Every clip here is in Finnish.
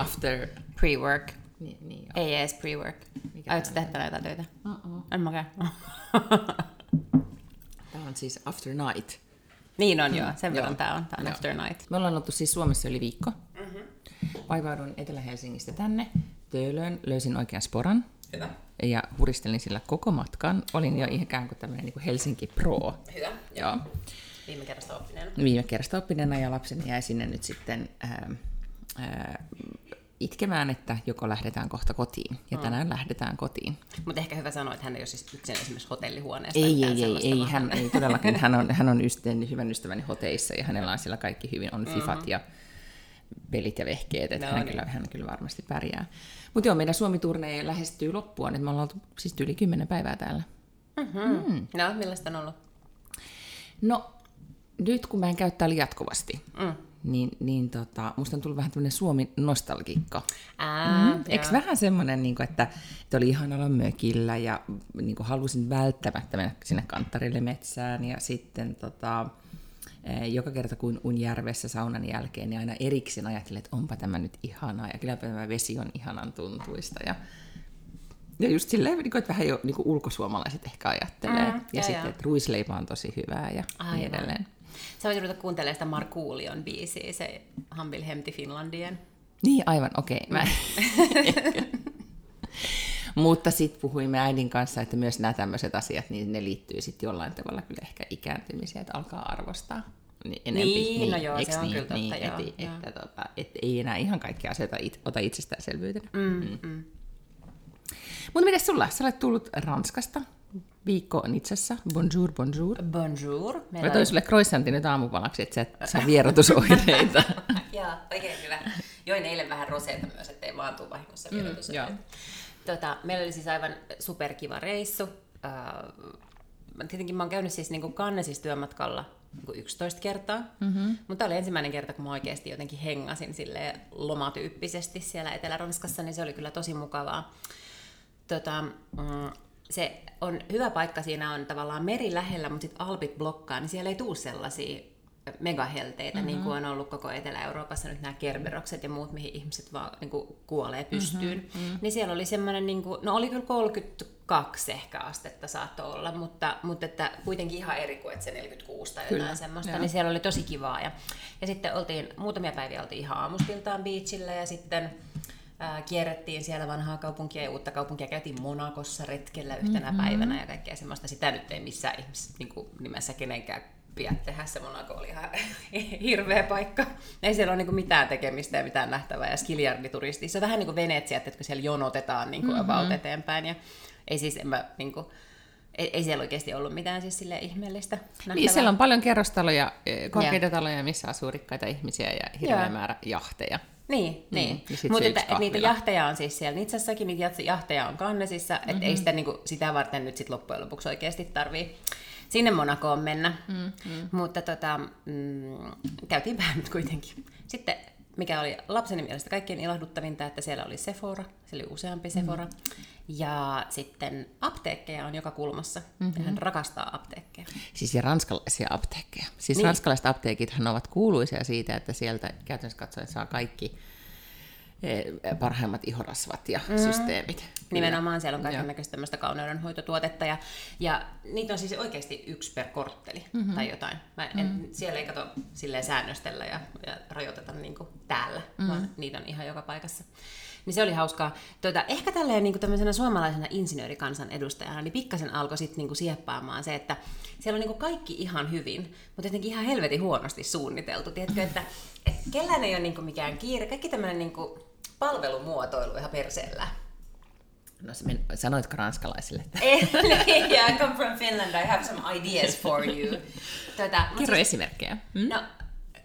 after... Pre-work. Niin, niin joo. Ei edes pre-work. Aiotko tehdä jotain töitä? Uh-uh. En mäkään. Tämä on siis after night. niin on joo, sen joo. verran tää on. Tää on Joo. after night. Me ollaan oltu siis Suomessa yli viikko. Mm-hmm. Vaivaudun Etelä-Helsingistä tänne Töölöön, löysin oikean sporan. Hyvä. Ja huristelin sillä koko matkan. Olin jo ikään kuin tämmöinen niin kuin Helsinki Pro. Hyvä. Joo. Viime kerrasta oppineena. Viime kerrasta oppineena ja lapseni jäi sinne nyt sitten ää, ää, itkemään, että joko lähdetään kohta kotiin. Ja tänään lähdetään kotiin. Mutta ehkä hyvä sanoa, että hän ei ole siis yksin esimerkiksi hotellihuoneesta. Ei, ei, ei, ei, hän ei todellakin. Hän on, hän on ystäväni, hyvän ystäväni hoteissa ja hänellä on siellä kaikki hyvin, on fifat ja pelit ja vehkeet, että No hän, niin. kyllä, hän kyllä varmasti pärjää. Mutta joo, meidän Suomi-turne lähestyy loppuun, että me ollaan oltu siis yli kymmenen päivää täällä. Mm. No, millaista on ollut? No, nyt kun mä en käy täällä jatkuvasti, Mm. Niin, niin tota, musta on tullut vähän tämmöinen Suomi-nostalgikko. Ää, Mm. Eikö vähän semmoinen, niin kuin, että, että oli ihan olla mökillä ja niin kuin halusin välttämättä mennä sinne kanttarille metsään ja sitten tota, eh, joka kerta kun un järvessä saunan jälkeen, niin aina erikseen ajattelin, että onpa tämä nyt ihanaa ja kyllä tämä vesi on ihanan tuntuista ja ja just silleen, niin kuin, että vähän jo niin kuin ulkosuomalaiset ehkä ajattelee. Mm, ja joo, sitten, että ruisleipä on tosi hyvää ja Aivan. niin edelleen. Sä voit ruveta kuuntelemaan sitä Markuulion biisiä, se Humble Hemti Finlandien. Niin, aivan, okei. Okay. Mä... Mutta sitten puhuimme äidin kanssa, että myös nämä tämmöiset asiat, niin ne liittyy sitten jollain tavalla kyllä ehkä ikääntymiseen, että alkaa arvostaa niin, enempi. Niin, no joo, se on niin, kyllä totta, niin, joo, että, joo. että, tota, että ei enää ihan kaikkia asioita it, ota itsestäänselvyytenä. Mm, mm. Mutta miten sulla? Sä olet tullut Ranskasta. Viikko Nitsassa. Bonjour, bonjour. Bonjour. Mä Meillä toin sulle croissantin nyt aamupalaksi, että sä et saa vierotusoireita. Joo, oikein hyvä. Join eilen vähän roseita myös, ettei vaan tuu vahingossa Mm, vierotus. joo. tota, meillä oli siis aivan superkiva reissu. Uh, tietenkin mä oon käynyt siis niin Cannesissa työmatkalla niin 11 kertaa, mm-hmm. mutta tämä oli ensimmäinen kerta, kun mä oikeasti jotenkin hengasin silleen lomatyyppisesti siellä Etelä-Ranskassa, niin se oli kyllä tosi mukavaa. Tota, mm, se on hyvä paikka, siinä on tavallaan meri lähellä, mutta sitten Alpit blokkaa, niin siellä ei tule sellaisia megahelteitä, mm-hmm. niin kuin on ollut koko Etelä-Euroopassa nyt nämä kerberokset ja muut, mihin ihmiset vaan niin kuin, kuolee pystyyn. Mm-hmm. Niin siellä oli semmoinen, niin kuin, no oli kyllä 32 ehkä astetta saattoi olla, mutta, mutta että kuitenkin ihan eri kuin että se 46 tai jotain Kyllä, semmoista, joo. niin siellä oli tosi kivaa. Ja, ja sitten oltiin, muutamia päiviä oltiin ihan aamustiltaan beachillä ja sitten ää, kierrettiin siellä vanhaa kaupunkia ja uutta kaupunkia, käytiin Monakossa retkellä yhtenä mm-hmm. päivänä ja kaikkea semmoista. Sitä nyt ei missään ihmisessä niin kuin nimessä kenenkään pidä tehdä. Se Monaco oli ihan hirveä paikka. Ei siellä ole niin kuin mitään tekemistä ja mitään nähtävää. Ja skiljardituristi. Se on vähän niin kuin Venetsia, että kun siellä jonotetaan niin kuin mm-hmm. about eteenpäin. Ja ei siis, en mä, niin kuin, ei, ei siellä oikeasti ollut mitään siis sille ihmeellistä nähtävää. Niin, siellä on paljon kerrostaloja, eh, korkeita taloja, missä asuu rikkaita ihmisiä ja hirveä määrä jahteja. Niin, niin. ja sit Mutta että, että niitä jahteja on siis siellä Nitsassakin, niitä jahteja on Kannesissa, mm-hmm. että ei sitä, niin kuin, sitä varten nyt sit loppujen lopuksi oikeasti tarvii sinne Monakoon mennä. Mm-hmm. Mutta tota, mm, käytiin vähän nyt kuitenkin. Sitten mikä oli lapseni mielestä kaikkein ilahduttavinta, että siellä oli Sephora, siellä oli useampi Sephora, mm-hmm. Ja sitten apteekkeja on joka kulmassa, mm-hmm. hän rakastaa apteekkeja. Siis ja ranskalaisia apteekkeja. Siis Niin. ranskalaiset apteekithan ovat kuuluisia siitä, että sieltä käytännössä katsoen saa kaikki eh, parhaimmat ihorasvat ja mm. systeemit. Nimenomaan siellä on Joo. kaiken näköistä tämmöistä kauneudenhoitotuotetta ja, ja niitä on siis oikeasti yksi per kortteli mm-hmm. tai jotain. Mä en, mm-hmm. Siellä ei kato silleen säännöstellä ja, ja rajoiteta niin kuin täällä, mm-hmm. vaan niitä on ihan joka paikassa. Niin se oli hauskaa. Tuota, ehkä tälleen niin kuin tämmöisenä suomalaisena insinöörikansan edustajana, niin pikkasen alkoi sitten niin kuin sieppaamaan se, että siellä on niin kuin kaikki ihan hyvin, mutta jotenkin ihan helvetin huonosti suunniteltu. Tiedätkö, että, että kellään ei ole niin kuin mikään kiire. Kaikki tämmöinen niin kuin palvelumuotoilu ihan perseellä. No se men- sanoitko ranskalaisille, että yeah, I come from Finland. I have some ideas for you. Tuota, kerro siis, esimerkkejä. Mm? no,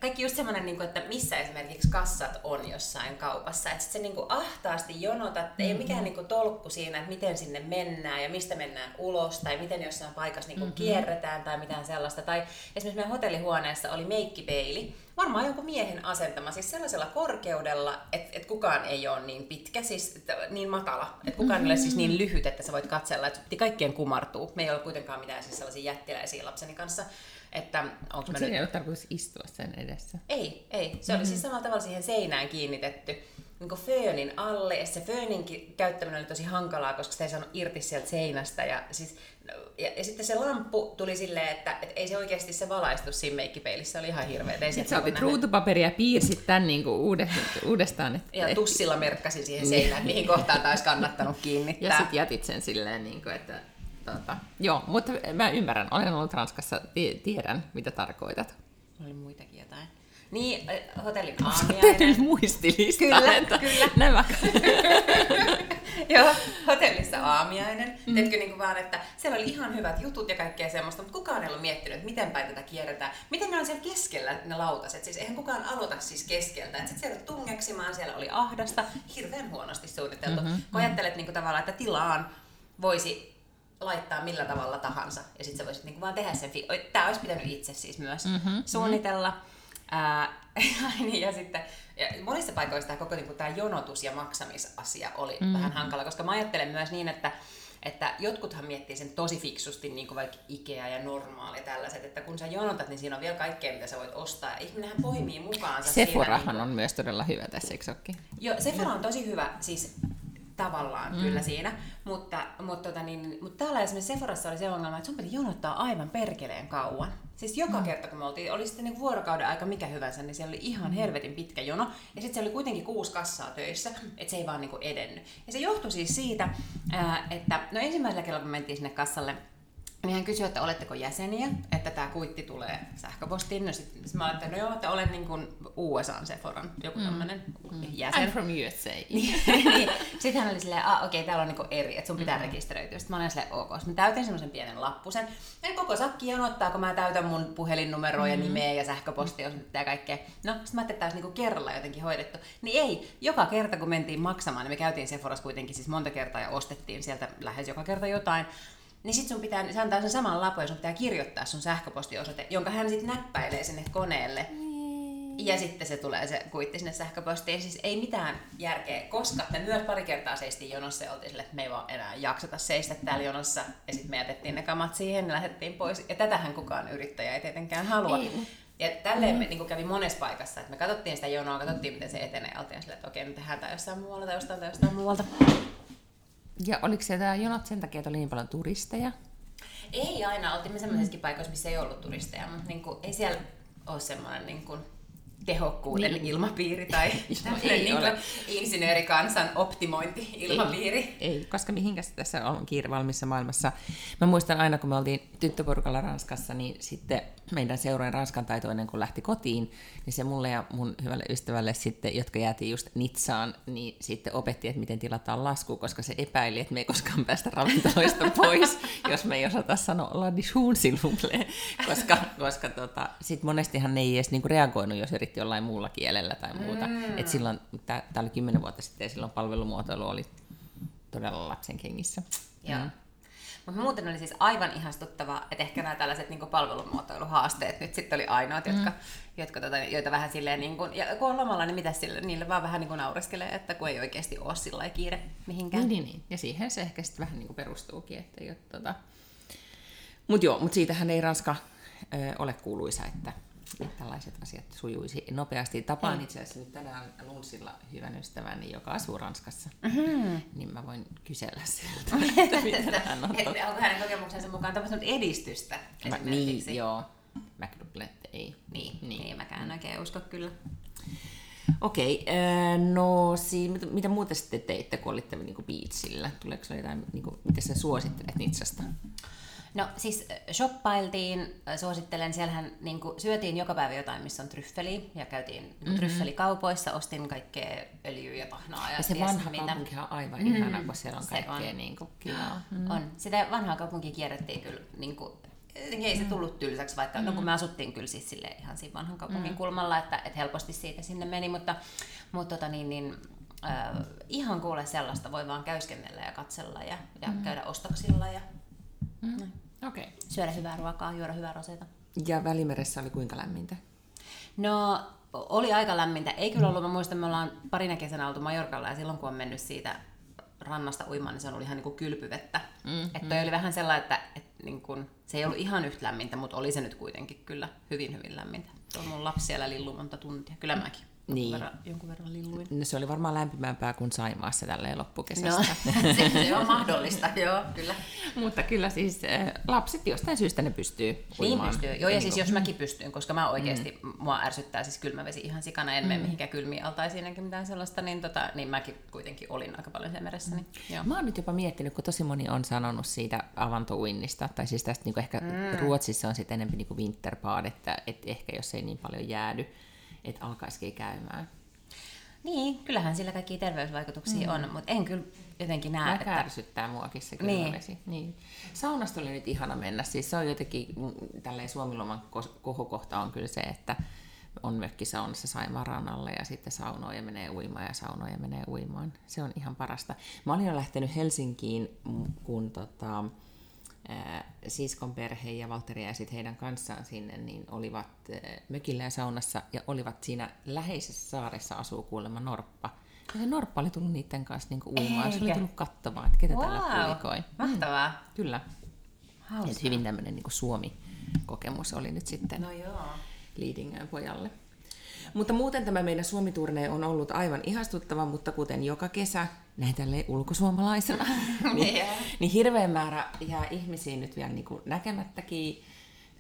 kaikki just semmoinen, niin kuin, että missä esimerkiksi kassat on jossain kaupassa. Että se niin kuin ahtaasti jonotat, ei ole mikään niin kuin tolkku siinä, että miten sinne mennään ja mistä mennään ulos tai miten jossain paikassa niin kuin mm-hmm. kierretään tai mitään sellaista. Tai esimerkiksi meidän hotellihuoneessa oli meikkipeili, varmaan jonkun miehen asentama, siis sellaisella korkeudella, että et kukaan ei ole niin pitkä, siis niin matala, että kukaan mm-hmm. ei ole siis niin lyhyt, että sä voit katsella, että kaikkien kumartuu. Me ei ole kuitenkaan mitään siis sellaisia jättiläisiä lapseni kanssa. Että onko Mutta siinä nyt... ei ole tarkoitus istua sen edessä. Ei, ei. Se mm-hmm. oli siis samalla tavalla siihen seinään kiinnitetty niin föönin alle. Ja se föönin käyttäminen oli tosi hankalaa, koska sitä ei saanut irti sieltä seinästä. Ja, siis, ja, ja sitten se lamppu tuli silleen, että, että ei se oikeasti se valaistu siinä meikkipeilissä. Se oli ihan hirveä. Sitten sä otit ruutupaperia ja piirsit tämän niin kuin uudestaan. Että... Ja tussilla merkkasin siihen seinään, mihin kohtaan taisi kannattanut kiinnittää. Ja sitten jätit sen silleen, niin kuin, että Tota, joo, mutta mä ymmärrän. Olen ollut Ranskassa, tiedän mitä tarkoitat. Oli muitakin jotain. Niin, hotellin aamiainen. Tein muistilista. Kyllä, että kyllä. Nämä. Joo, hotellissa aamiainen. Mm. Teetkö niin kuin vaan, että siellä oli ihan hyvät jutut ja kaikkea semmoista, mutta kukaan ei ollut miettinyt, että miten päin tätä kierretään. Miten ne on siellä keskellä ne lautaset? Siis eihän kukaan aloita siis keskeltä. Että siellä tungeksimaan, siellä oli ahdasta, hirveän huonosti suunniteltu. Mm-hmm. Kun ajattelet niin kuin tavallaan, että tilaan voisi laittaa millä tavalla tahansa. Ja sitten sä voisit niinku vaan tehdä sen. Fi- Tämä olisi pitänyt itse siis myös mm-hmm, suunnitella. Mm-hmm. Ää, niin, ja sitten ja monissa paikoissa tämä koko niin tämä jonotus- ja maksamisasia oli mm-hmm. vähän hankala, koska mä ajattelen myös niin, että että jotkuthan miettii sen tosi fiksusti, niin kuin vaikka Ikea ja normaali tällaiset, että kun sä jonotat, niin siinä on vielä kaikkea, mitä sä voit ostaa. Ja ihminenhän poimii mukaansa. Sephorahan niin kuin... on myös todella hyvä tässä, eikö Joo, Sephora on tosi hyvä. Siis tavallaan mm. kyllä siinä. Mutta, mutta, tota, niin, mutta täällä esimerkiksi Sephorassa oli se ongelma, että sun piti jonottaa aivan perkeleen kauan. Siis joka mm. kerta, kun me oltiin, oli sitten niin vuorokauden aika mikä hyvänsä, niin siellä oli ihan mm. helvetin pitkä jono. Ja sitten siellä oli kuitenkin kuusi kassaa töissä, että se ei vaan niin edennyt. Ja se johtui siis siitä, että no ensimmäisellä kerralla, kun mentiin sinne kassalle, niin hän kysyi, että oletteko jäseniä, että tämä kuitti tulee sähköpostiin. No sitten sit mä ajattelin, no joo, että olen niin kuin USAn Sephoran, joku mm. tämmöinen mm. jäsen. I'm from USA. niin, niin. Sitten hän oli silleen, ah okei, okay, täällä on niin eri, että sun pitää mm. rekisteröityä. Sitten mä olin silleen, ok. Sitten mä täytin semmoisen pienen lappusen. Ja koko sakki jonottaa, kun mä täytän mun puhelinnumeroa ja mm. nimeä ja sähköpostiosoitetta ja kaikkea. No, sitten mä ajattelin, että tämä olisi niin kerralla jotenkin hoidettu. Niin ei, joka kerta kun mentiin maksamaan, niin me käytiin Sephoras kuitenkin siis monta kertaa ja ostettiin sieltä lähes joka kerta jotain niin sit sun pitää, se antaa sen saman lapun ja sun pitää kirjoittaa sun sähköpostiosoite, jonka hän sitten näppäilee sinne koneelle. Niin. Ja sitten se tulee se kuitti sinne sähköpostiin. Siis ei mitään järkeä, koska me myös pari kertaa seistiin jonossa ja oltiin sille, että me ei vaan enää jaksata seistä täällä jonossa. Ja sitten me jätettiin ne kamat siihen ja lähdettiin pois. Ja tätähän kukaan yrittäjä ei tietenkään halua. Ei. Ja tälleen mm. me niin kävi monessa paikassa, että me katsottiin sitä jonoa, katsottiin miten se etenee, ja oltiin silleen, että okei, nyt tehdään tämä jossain muualla tai jostain tai jostain muualta. Ja oliko tämä jonot sen takia, että oli niin paljon turisteja? Ei aina, oltiin me sellaisissakin paikoissa, missä ei ollut turisteja, mutta niin kuin, ei siellä ole semmoinen niin kuin, tehokkuuden niin. ilmapiiri tai ei niin ole. insinöörikansan optimointi-ilmapiiri. Ei, ei, koska mihinkäs tässä on kiire valmissa maailmassa. Mä muistan aina, kun me oltiin tyttöporukalla Ranskassa, niin sitten meidän seurojen ranskan taitoinen, kun lähti kotiin, niin se mulle ja mun hyvälle ystävälle sitten, jotka jäätiin just Nitsaan, niin sitten opetti, että miten tilataan lasku, koska se epäili, että me ei koskaan päästä ravintoloista pois, jos me ei osata sanoa la koska, koska tota, sit monestihan ne ei edes niinku reagoinut, jos yritti jollain muulla kielellä tai muuta. Mm. Et silloin, tämä oli kymmenen vuotta sitten ja silloin palvelumuotoilu oli todella lapsen kengissä. Joo. Mm. Mutta muuten oli siis aivan ihastuttava, että ehkä nämä tällaiset niin palvelumuotoiluhaasteet nyt sitten oli ainoat, jotka, mm. jotka tota, joita vähän silleen, niin kuin, ja kun on lomalla, niin mitä sille, niille vaan vähän niin kuin naureskelee, että kun ei oikeasti ole sillä kiire mihinkään. Niin, niin, niin. Ja siihen se ehkä sitten vähän niin kuin perustuukin, että ei ole, tota... Mutta joo, mutta siitähän ei Ranska ö, ole kuuluisa, että tällaiset asiat sujuisi nopeasti. Tapaan itse asiassa nyt tänään Lunssilla hyvän ystäväni, joka asuu Ranskassa, mm-hmm. niin mä voin kysellä siltä, että mitä hän on. Että onko hänen kokemuksensa mukaan tapahtunut edistystä mä, Niin, joo. Että ei. Niin, niin. ei mäkään oikein usko kyllä. Okei, äh, no si- mitä, mitä muuta sitten teitte, kun olitte niin kuin beachillä? Tuleeko jotain, niin kuin, mitä sä suosittelet Nitsasta? No siis shoppailtiin, suosittelen, siellähän niin kuin, syötiin joka päivä jotain, missä on tryffeliä, ja käytiin mm-hmm. tryffelikaupoissa, ostin kaikkea öljyä ja pahnaa. Ja, ja se vanha mitä. kaupunki on aivan mm-hmm. ihana, kun siellä on kaikkea on. Niin kuin, kivaa. Mm. On. Sitä vanhaa kaupunkia kierrettiin kyllä niin kuin, jotenkin ei se tullut tylsäksi, vaikka mm. no, kun me asuttiin kyllä siis sille ihan siinä vanhan kaupungin mm. kulmalla, että, että helposti siitä sinne meni, mutta, mutta tota niin, niin äh, ihan kuule sellaista, voi vaan käyskennellä ja katsella ja, ja mm. käydä ostoksilla ja mm. Okay. syödä hyvää ruokaa, juoda hyvää roseta. Ja Välimeressä oli kuinka lämmintä? No oli aika lämmintä. Ei kyllä ollut, mä muistan, me ollaan parina kesänä oltu Majorkalla ja silloin kun on mennyt siitä rannasta uimaan, niin se on ollut ihan niin kuin kylpyvettä. Mm, että toi mm. oli vähän sellainen, että, että niin kuin, se ei ollut ihan yhtä lämmintä, mutta oli se nyt kuitenkin kyllä hyvin hyvin lämmintä. Tuo mun lapsi siellä lillu monta tuntia, kyllä mäkin niin. verran, jonkun verran lilluin. No, se oli varmaan lämpimämpää kuin Saimaassa tälleen loppukesästä. No, se, se on mahdollista, joo, kyllä. Mutta kyllä siis äh, lapset jostain syystä ne pystyy niin uimaan. Niin pystyy, joo, ja siis jos mäkin pystyn, koska mä oikeasti, mm. mua ärsyttää siis kylmävesi ihan sikana, en mm. mene mihinkään kylmiin altaisiin eikä mitään sellaista, niin, tota, niin mäkin kuitenkin olin aika paljon siellä meressä. Niin, joo. Mä oon nyt jopa miettinyt, kun tosi moni on sanonut siitä avantouinnista, tai siis tästä niin ehkä mm. Ruotsissa on sitten enemmän niin winterbaad, että, että ehkä jos ei niin paljon jäädy, että alkaisikin käymään. Niin, kyllähän sillä kaikki terveysvaikutuksia mm. on, mutta en kyllä jotenkin näe, että... kärsyttää muakin se kylmävesi. Niin. niin. Saunasta oli nyt ihana mennä. Siis se on jotenkin, mm, tälleen Suomiloman kohokohta on kyllä se, että on mökkisaunassa Saimaan rannalla ja sitten saunoja menee uimaan ja saunoja menee uimaan. Se on ihan parasta. Mä olin jo lähtenyt Helsinkiin, kun tota, siskon perhe ja Valtteri ja sitten heidän kanssaan sinne, niin olivat mökillä ja saunassa ja olivat siinä läheisessä saaressa asuu kuulemma Norppa. Ja se Norppa oli tullut niiden kanssa niinku uimaan, Eikä. se oli tullut katsomaan, että ketä wow. tällä pulikoi. Mahtavaa. Mm, kyllä. Et hyvin tämmöinen niinku Suomi-kokemus oli nyt sitten no joo. Leadingön pojalle. Mutta muuten tämä meidän suomi on ollut aivan ihastuttava, mutta kuten joka kesä, näin tälleen ulkosuomalaisena, niin, niin hirveän määrä jää ihmisiä nyt vielä niin kuin näkemättäkin,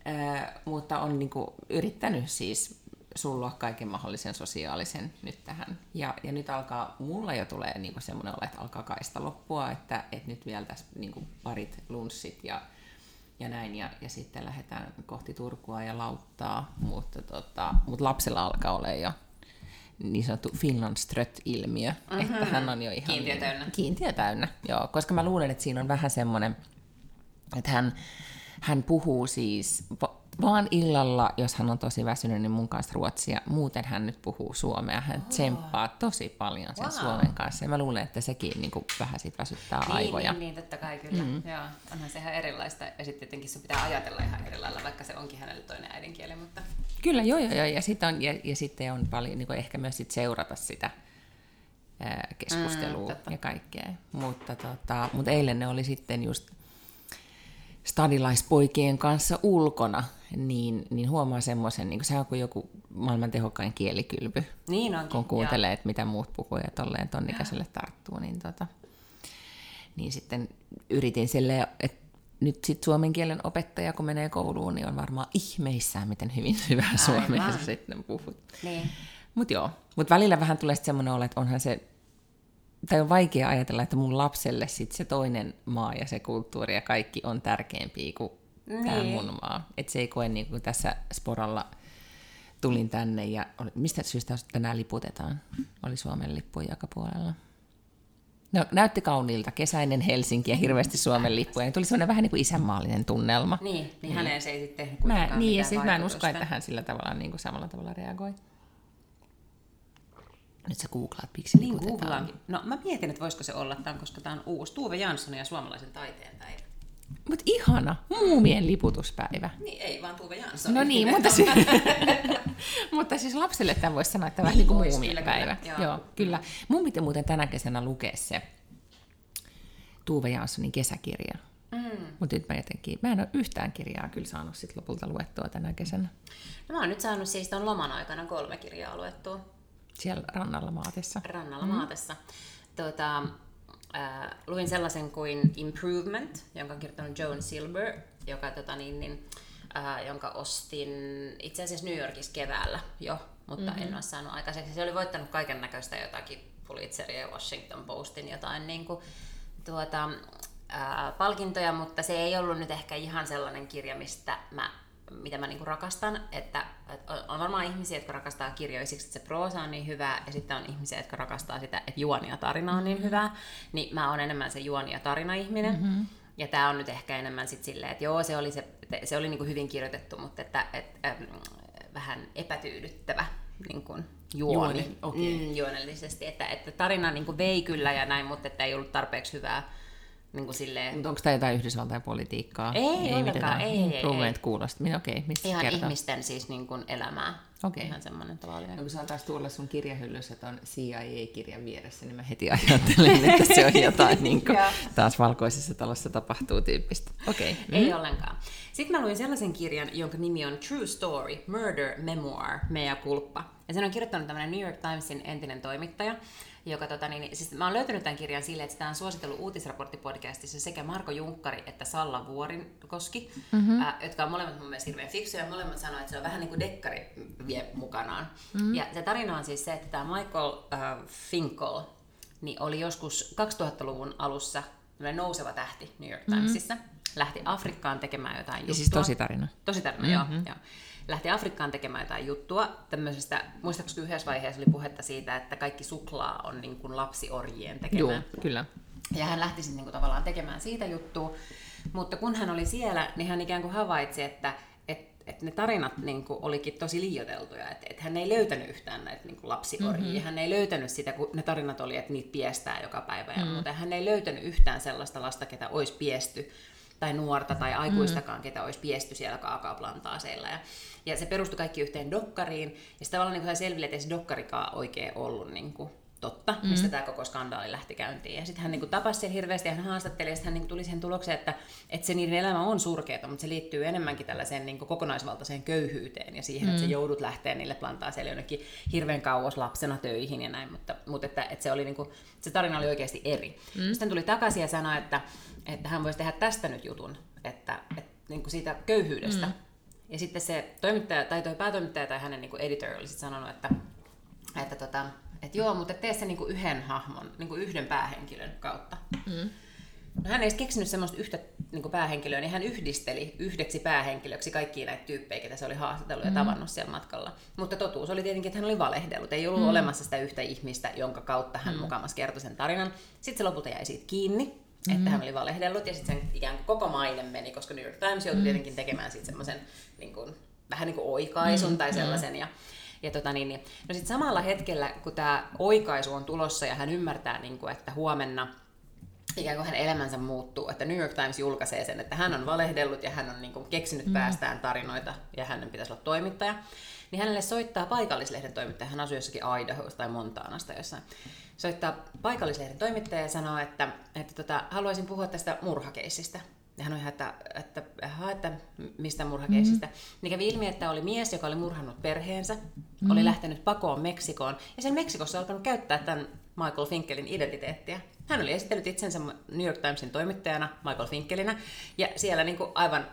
äh, mutta on niin kuin yrittänyt siis sullua kaiken mahdollisen sosiaalisen nyt tähän. Ja, ja nyt alkaa, mulla jo tulee niin semmoinen olo, että alkaa kaista loppua, että, että nyt vielä tässä niin parit lunssit ja ja näin, ja, ja sitten lähdetään kohti Turkua ja lauttaa, mutta, tota, mutta lapsella alkaa olla jo niin sanottu Finland ilmiö mm-hmm. että hän on jo ihan... Kiintiö täynnä. Kiintiö täynnä, joo, koska mä luulen, että siinä on vähän semmoinen, että hän, hän puhuu siis vaan illalla, jos hän on tosi väsynyt, niin mun kanssa ruotsia. Muuten hän nyt puhuu suomea. Hän oh. tsemppaa tosi paljon sen wow. suomen kanssa. Ja mä luulen, että sekin niin kuin vähän sit väsyttää niin, aivoja. Niin, niin, totta kai kyllä. Mm. Joo, onhan se ihan erilaista. Ja sitten tietenkin se pitää ajatella ihan eri lailla, vaikka se onkin hänelle toinen äidinkieli. Mutta... Kyllä, joo, joo, joo. Ja, sitten on, ja, ja sitten on paljon niin kuin ehkä myös sit seurata sitä ää, keskustelua mm, ja kaikkea. Mutta, tota, mutta eilen ne oli sitten just stadilaispoikien kanssa ulkona, niin, niin huomaa semmoisen, niin se on kuin joku maailman tehokkain kielikylpy. Niin onkin, Kun kuuntelee, että mitä muut puhuu ja tolleen tonnikäiselle tarttuu, niin, tota, niin sitten yritin silleen, että nyt sit suomen kielen opettaja, kun menee kouluun, niin on varmaan ihmeissään, miten hyvin hyvää suomea sä sitten puhut. Niin. Mutta joo, mutta välillä vähän tulee semmoinen olo, että onhan se tai on vaikea ajatella, että mun lapselle sit se toinen maa ja se kulttuuri ja kaikki on tärkeämpiä kuin niin. tämä mun maa. Että se ei koe niin kuin tässä sporalla tulin tänne ja oli, mistä syystä tänään liputetaan? Oli Suomen lippu joka puolella. No, näytti kauniilta. Kesäinen Helsinki ja hirveästi Suomen lippuja. Niin tuli sellainen vähän niin kuin isänmaallinen tunnelma. Niin, niin, niin. häneen se ei sitten mä, Niin, ja siis mä en usko, että hän sillä tavalla niin kuin samalla tavalla reagoi. Nyt sä googlaat, miksi niin googlaan. No mä mietin, että voisiko se olla tämän, koska tämä on uusi. Tuve Jansson ja suomalaisen taiteen päivä. Mutta ihana, muumien liputuspäivä. Niin, ei vaan Tuve Jansson. No niin, mutta, si- mutta siis lapselle tämä voisi sanoa, että vähän niin kuin muumien päivä. Kyllä, joo. joo, kyllä. Mun piti muuten tänä kesänä lukea se Tuve Janssonin kesäkirja. Mm. Mutta nyt mä jotenkin, mä en ole yhtään kirjaa kyllä saanut sit lopulta luettua tänä kesänä. No mä oon nyt saanut siis ton loman aikana kolme kirjaa luettua. Siellä rannalla maatessa. Rannalla mm. maatessa. Tuota, äh, luin sellaisen kuin Improvement, jonka on kirjoittanut Joan Silver, joka, tota, niin, niin, äh, jonka ostin itse asiassa New Yorkissa keväällä jo, mutta mm-hmm. en ole saanut aikaiseksi. Se oli voittanut kaiken näköistä jotakin Pulitzeria ja Washington Postin jotain niin kuin, tuota, äh, palkintoja, mutta se ei ollut nyt ehkä ihan sellainen kirja, mistä mä mitä mä niinku rakastan, että, että on varmaan ihmisiä, jotka rakastaa kirjoja siksi, että se proosa on niin hyvää, ja sitten on ihmisiä, jotka rakastaa sitä, että juoni ja tarina on niin hyvää, niin mä oon enemmän se juoni ja tarina ihminen. Mm-hmm. Ja tämä on nyt ehkä enemmän sit silleen, että joo, se oli se se oli niin kuin hyvin kirjoitettu, mutta että, et, ähm, vähän epätyydyttävä niin kuin juoni, Juoni, okei. mm, juonellisesti. Että, että tarina niin kuin vei kyllä ja näin, mutta että ei ollut tarpeeksi hyvää niin kuin silleen, Mutta onko tämä jotain Yhdysvaltain politiikkaa? Ei ollenkaan, mitään ei, ei, ei. Proven kuulosta. Minä okei, okay, mistä ihan kertoo? ihmisten siis niin kuin elämää. Okei. Ihan semmoinen tavallinen. No, kun saataas tuolla sun kirjahyllyssä ton CIA-kirjan vieressä, niin mä heti ajattelen, että se on jotain niin kuin, taas valkoisessa talossa tapahtuu tyyppistä. Okei. Okay. Ei ollenkaan. Sitten mä luin sellaisen kirjan, jonka nimi on True Story, Murder Memoir, Mea Culpa. Ja sen on kirjoittanut tämmöinen New York Timesin entinen toimittaja, joka tota, niin, siis mä oon löytänyt tämän kirjan silleen, että sitä on suositellut uutisraporttipodcastissa sekä Marko Junkkari että Salla Vuorinkoski, mm-hmm. äh, jotka on molemmat mun mielestä hirveän fiksuja, ja molemmat sanoo, että se on vähän niin kuin dekkari vie mukanaan. Mm-hmm. Ja se tarina on siis se, että tämä Michael äh, Finkel niin oli joskus 2000-luvun alussa nouseva tähti New York Timesissa. Mm-hmm. Lähti Afrikkaan tekemään jotain juttua. Ja siis tosi tarina. Tosi tarina, mm-hmm. joo, joo. Lähti Afrikkaan tekemään jotain juttua. Tämmöisestä, muistaakseni yhdessä vaiheessa oli puhetta siitä, että kaikki suklaa on niin kuin lapsiorjien Joo, tekemään. kyllä. Ja hän lähti sitten niinku tavallaan tekemään siitä juttua. Mutta kun hän oli siellä, niin hän ikään kuin havaitsi, että et, et ne tarinat niinku olikin tosi liioiteltuja. Että et hän ei löytänyt yhtään näitä niinku lapsiorjia. Mm-hmm. Hän ei löytänyt sitä, kun ne tarinat oli, että niitä piestää joka päivä ja mm-hmm. muuta. Hän ei löytänyt yhtään sellaista lasta, ketä olisi piesty tai nuorta tai aikuistakaan, mm. ketä olisi piesty siellä kaakaoplantaaseilla. Ja, ja se perustui kaikki yhteen dokkariin. Ja sitten tavallaan niin selville, että ei se dokkarikaan oikein ollut niin kuin totta, mm. mistä tämä koko skandaali lähti käyntiin. Ja sitten hän niin kuin tapasi siellä hirveästi ja hän haastatteli, ja sitten hän niin kuin tuli siihen tulokseen, että, että se niiden elämä on surkeata, mutta se liittyy enemmänkin tällaiseen niin kuin kokonaisvaltaiseen köyhyyteen ja siihen, mm. että sä joudut lähteä niille plantaaseille jonnekin hirveän kauas lapsena töihin ja näin, mutta, mutta että, että se, oli niin kuin, se tarina oli oikeasti eri. Mm. Sitten tuli takaisin ja sanoi, että, että hän voisi tehdä tästä nyt jutun, että, että niin kuin siitä köyhyydestä. Mm. Ja sitten se toimittaja, tai toi päätoimittaja tai hänen niin editor oli sitten sanonut, että, että, tota, että joo, mutta tee se niin kuin yhden hahmon, niin kuin yhden päähenkilön kautta. Mm. No, hän ei edes keksinyt semmoista yhtä niin kuin päähenkilöä, niin hän yhdisteli yhdeksi päähenkilöksi kaikkia näitä tyyppejä, ketä se oli haastatellut ja Mm. tavannut siellä matkalla. Mutta totuus oli tietenkin, että hän oli valehdellut. Ei ollut mm. olemassa sitä yhtä ihmistä, jonka kautta hän mm. mukamas kertoi sen tarinan. Sitten se lopulta jäi siitä kiinni, että Mm-hmm. hän oli valehdellut ja sitten sen ikään kuin koko maine meni, koska New York Times Mm. joutui tietenkin tekemään sitten semmoisen niin kuin, vähän niin kuin oikaisun Mm-hmm. tai sellaisen. Ja, ja tota niin, niin. No sitten samalla hetkellä, kun tämä oikaisu on tulossa ja hän ymmärtää, niin kuin, että huomenna ikään kuin hänen elämänsä muuttuu, että New York Times julkaisee sen, että hän on valehdellut ja hän on niin kuin keksinyt mm. päästään tarinoita ja hänen pitäisi olla toimittaja, niin hänelle soittaa paikallislehden toimittaja, hän asuu jossakin Idahosta tai Montanasta jossain, soittaa paikallislehden toimittaja ja sanoo, että, että tota, haluaisin puhua tästä murhakeissistä. Hän on ihan, että, että, aha, että mistä murhakeissistä. Mm. Niin kävi ilmi, että oli mies, joka oli murhannut perheensä, mm. oli lähtenyt pakoon Meksikoon, ja sen Meksikossa alkanut käyttää tämän Michael Finkelin identiteettiä. Hän oli esitellyt itsensä New York Timesin toimittajana Michael Finkelinä, ja siellä niin kuin aivan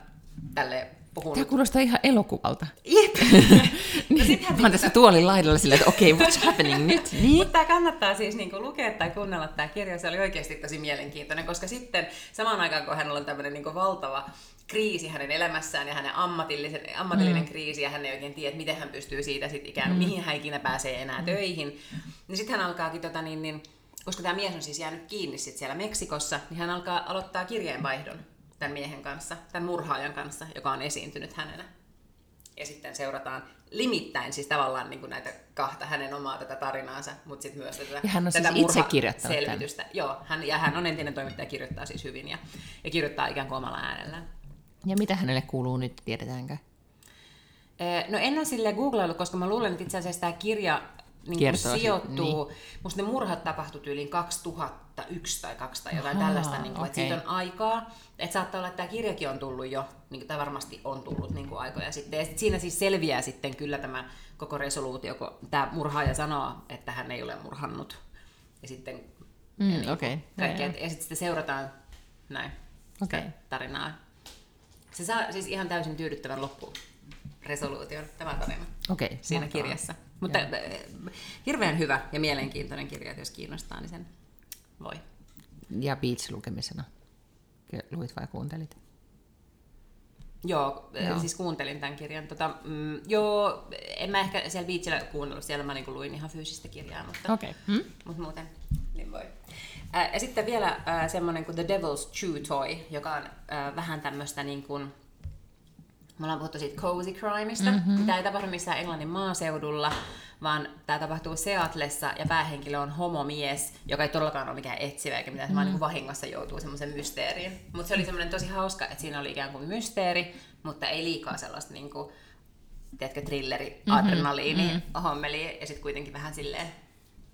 tälle puhunut. Tämä kuulostaa ihan elokuvalta. Jep. Niin, hän mä oon tässä tuolin laidalla silleen, että okei, okay, what's happening nyt? Niin? Mutta tämä kannattaa siis niinku lukea tai kuunnella tämä kirja, se oli oikeasti tosi mielenkiintoinen, koska sitten samaan aikaan kun hänellä on tämmöinen niinku valtava kriisi hänen elämässään ja hänen ammatillisen, ammatillinen mm. kriisi ja hän ei oikein tiedä, miten hän pystyy siitä sitten ikään kuin, mm. mihin hän ikinä pääsee enää mm. töihin, niin sitten hän alkaakin tota niin, niin koska tämä mies on siis jäänyt kiinni sit siellä Meksikossa, niin hän alkaa aloittaa kirjeenvaihdon tämän miehen kanssa, tämän murhaajan kanssa, joka on esiintynyt hänenä. Ja sitten seurataan limittäin siis tavallaan niin kuin näitä kahta hänen omaa tätä tarinaansa, mutta sitten myös tätä, Ja hän on tätä siis itse kirjoittanut tämän. selvitystä. Joo, hän, ja hän on entinen toimittaja, kirjoittaa siis hyvin ja, ja kirjoittaa ikään kuin omalla äänellään. Ja mitä hänelle kuuluu nyt, tiedetäänkö? No en ole silleen googlaillut, koska mä luulen, että itse asiassa tämä kirja niin sit- sijoittuu, niin. musta ne murhat tapahtui tyyliin 2001 tai 2 tai jotain Ahaa, tällaista, niin kuin, että okei. siitä on aikaa. Että saattaa olla, että tämä kirjakin on tullut jo, niin kuin, tai varmasti on tullut niin kuin aikoja sitten. Ja sit siinä siis selviää sitten kyllä tämä koko resoluutio, kun tämä murhaaja sanoo, että hän ei ole murhannut. Ja sitten Mm, ja niin okei. kaikkea, Joo, ja sitten sitä seurataan näin Okei. sitä tarinaa. Se saa siis ihan täysin tyydyttävän loppuresoluution, tämä tarina Okei, siinä mahtavaa. kirjassa. Mutta äh, hirveän hyvä ja mielenkiintoinen kirja, että jos kiinnostaa, niin sen voi. Ja Beach-lukemisena. Luit vai kuuntelit? Joo, Joo. joo. siis kuuntelin tämän kirjan. Tota, mm, joo, en mä ehkä siellä Beachillä kuunnellut, siellä mä niinku luin ihan fyysistä kirjaa, mutta. Okay. Hmm? mutta muuten niin voi. Ää, ja sitten vielä ää, semmoinen kuin The Devil's Chew Toy, joka on ää, vähän tämmöistä niin kuin, Me ollaan puhuttu siitä cozy crimeista. Mm-hmm. Tämä ei tapahdu missään Englannin maaseudulla, vaan tämä tapahtuu Seatlessa ja päähenkilö on homomies, joka ei todellakaan ole mikään etsivä eikä mitään, mm. vaan niin vahingossa joutuu semmoisen mysteeriin. Mutta se oli semmoinen tosi hauska, että siinä oli ikään kuin mysteeri, mutta ei liikaa sellaista niin kuin, tiedätkö, trilleri, mm-hmm. adrenaliini, mm-hmm. hommeli ja sitten kuitenkin vähän silleen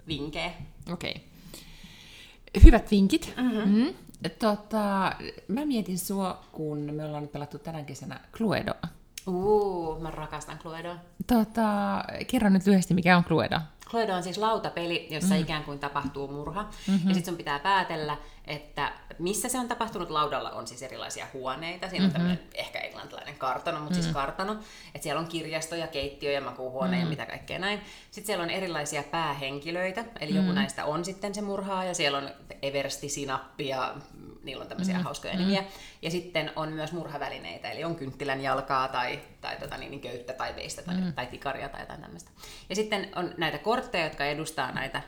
vinkkejä. Okei. Okay. Hyvät vinkit. Mm-hmm. Mm-hmm. Tota, mä mietin sua, kun me ollaan nyt pelattu tänä kesänä Cluedoa. Uu, mä rakastan Cluedoa. Tota, kerro nyt lyhyesti, mikä on Cluedo. Cluedo on siis lautapeli, jossa mm. ikään kuin tapahtuu murha. Mm-hmm. Ja sitten sun pitää päätellä, että missä se on tapahtunut. Laudalla on siis erilaisia huoneita. Siinä on mm-hmm. tämmöinen ehkä englantilainen kartano, mutta mm-hmm. siis kartano. Että siellä on kirjasto ja keittiö ja makuuhuone mm-hmm. ja mitä kaikkea näin. Sitten siellä on erilaisia päähenkilöitä. Eli mm-hmm. joku näistä on sitten se murhaa ja siellä on Eversti, Sinappi ja niillä on tämmöisiä mm. hauskoja mm. nimiä. Ja sitten on myös murhavälineitä, eli on kynttilän jalkaa tai, tai tota, niin, niin köyttä tai veistä tai, mm. tai tikaria tai jotain tämmöistä. Ja sitten on näitä kortteja, jotka edustaa näitä